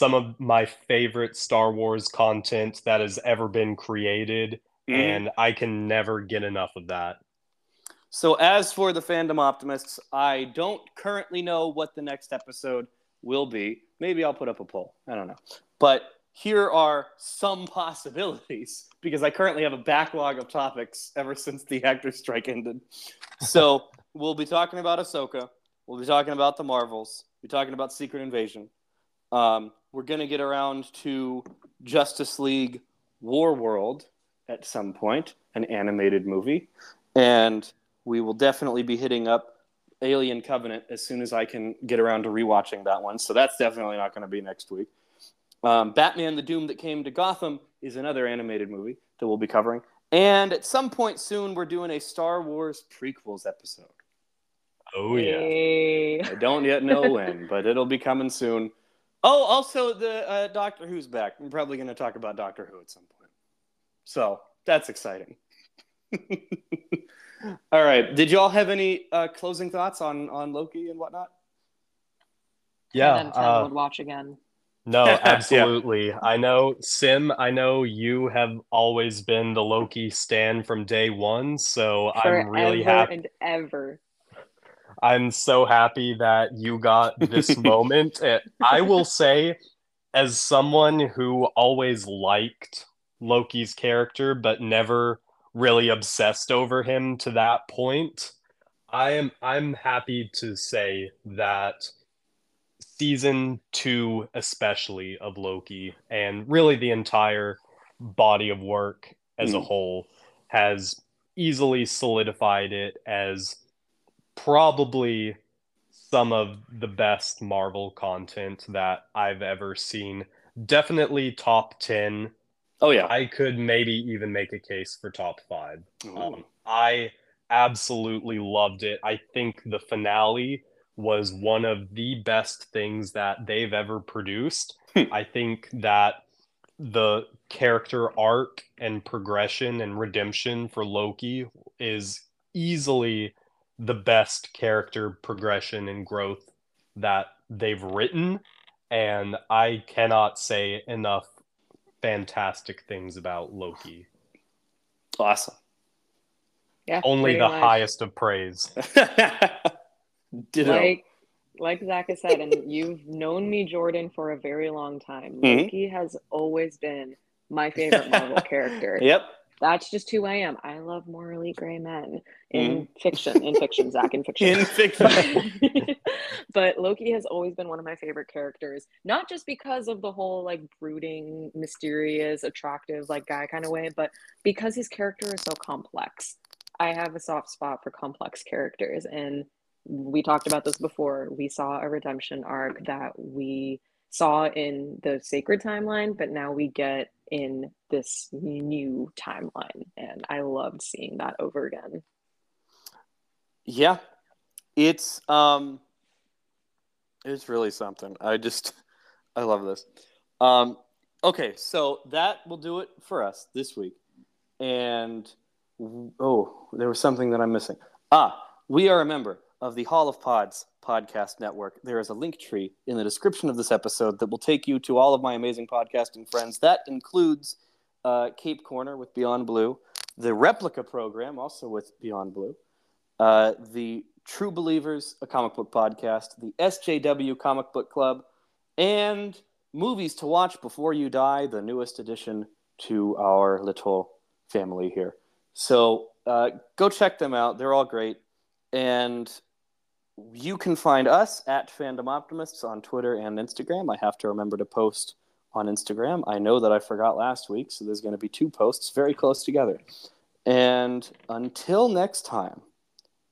Some of my favorite Star Wars content that has ever been created. Mhm. And I can never get enough of that. So, as for the fandom optimists, I don't currently know what the next episode will be. Maybe I'll put up a poll. I don't know. But here are some possibilities because I currently have a backlog of topics ever since the actor strike ended. So we'll be talking about Ahsoka. We'll be talking about the Marvels. We'll be talking about Secret Invasion. Um, we're going to get around to Justice League Warworld at some point, an animated movie. And we will definitely be hitting up Alien Covenant as soon as I can get around to rewatching that one. So that's definitely not going to be next week. Um, Batman: The Doom That Came to Gotham is another animated movie that we'll be covering. And at some point soon, we're doing a Star Wars prequels episode. Oh yeah. Hey. I don't yet know when, but it'll be coming soon. Oh, also the uh, Doctor Who's back. I'm probably going to talk about Doctor Who at some point. So that's exciting. all right. Did y'all have any uh, closing thoughts on on Loki and whatnot? Yeah. And then Tim uh, would watch again. No, Yeah. absolutely. I know, Sim, I know you have always been the Loki stan from day one, so I'm really Forever happy. and ever. I'm so happy that you got this moment. I will say, as someone who always liked Loki's character, but never really obsessed over him to that point, I am I'm happy to say that season two, especially of Loki, and really the entire body of work as a Mm. whole, has easily solidified it as probably some of the best Marvel content that I've ever seen. Definitely top 10. Oh yeah. I could maybe even make a case for top five. Um, I absolutely loved it. I think the finale was one of the best things that they've ever produced. Hmm. I think that the character arc and progression and redemption for Loki is easily the best character progression and growth that they've written. And I cannot say enough fantastic things about Loki. awesome. Yeah. Only the much. highest of praise. Ditto. Like like Zach has said, and you've known me, Jordan, for a very long time. Mhm. Loki has always been my favorite Marvel character. Yep. That's just who I am. I love morally gray men in mm. fiction. In fiction, Zach, in fiction. In fiction. but Loki has always been one of my favorite characters, not just because of the whole like brooding, mysterious, attractive like guy kind of way, but because his character is so complex. I have a soft spot for complex characters and we talked about this before. We saw a redemption arc that we saw in the sacred timeline, but now we get in this new timeline and I loved seeing that over again. Yeah, it's um, it's really something. I just, I love this. Um, okay, so that will do it for us this week. And oh, there was something that I'm missing. Ah, we are a member of the Hall of Pods podcast network. There is a Linktree in the description of this episode that will take you to all of my amazing podcasting friends. That includes uh, Cape Corner with Beyond Blue, the Replica program also with Beyond Blue, uh, the True Believers, a comic book podcast, the SJW Comic Book Club, and Movies to Watch Before You Die, the newest addition to our little family here. So uh, go check them out. They're all great. And you can find us at Fandom Optimists on Twitter and Instagram. I have to remember to post on Instagram. I know that I forgot last week, so there's going to be two posts very close together. And until next time,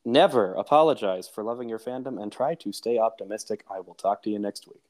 never apologize for loving your fandom and try to stay optimistic. I will talk to you next week.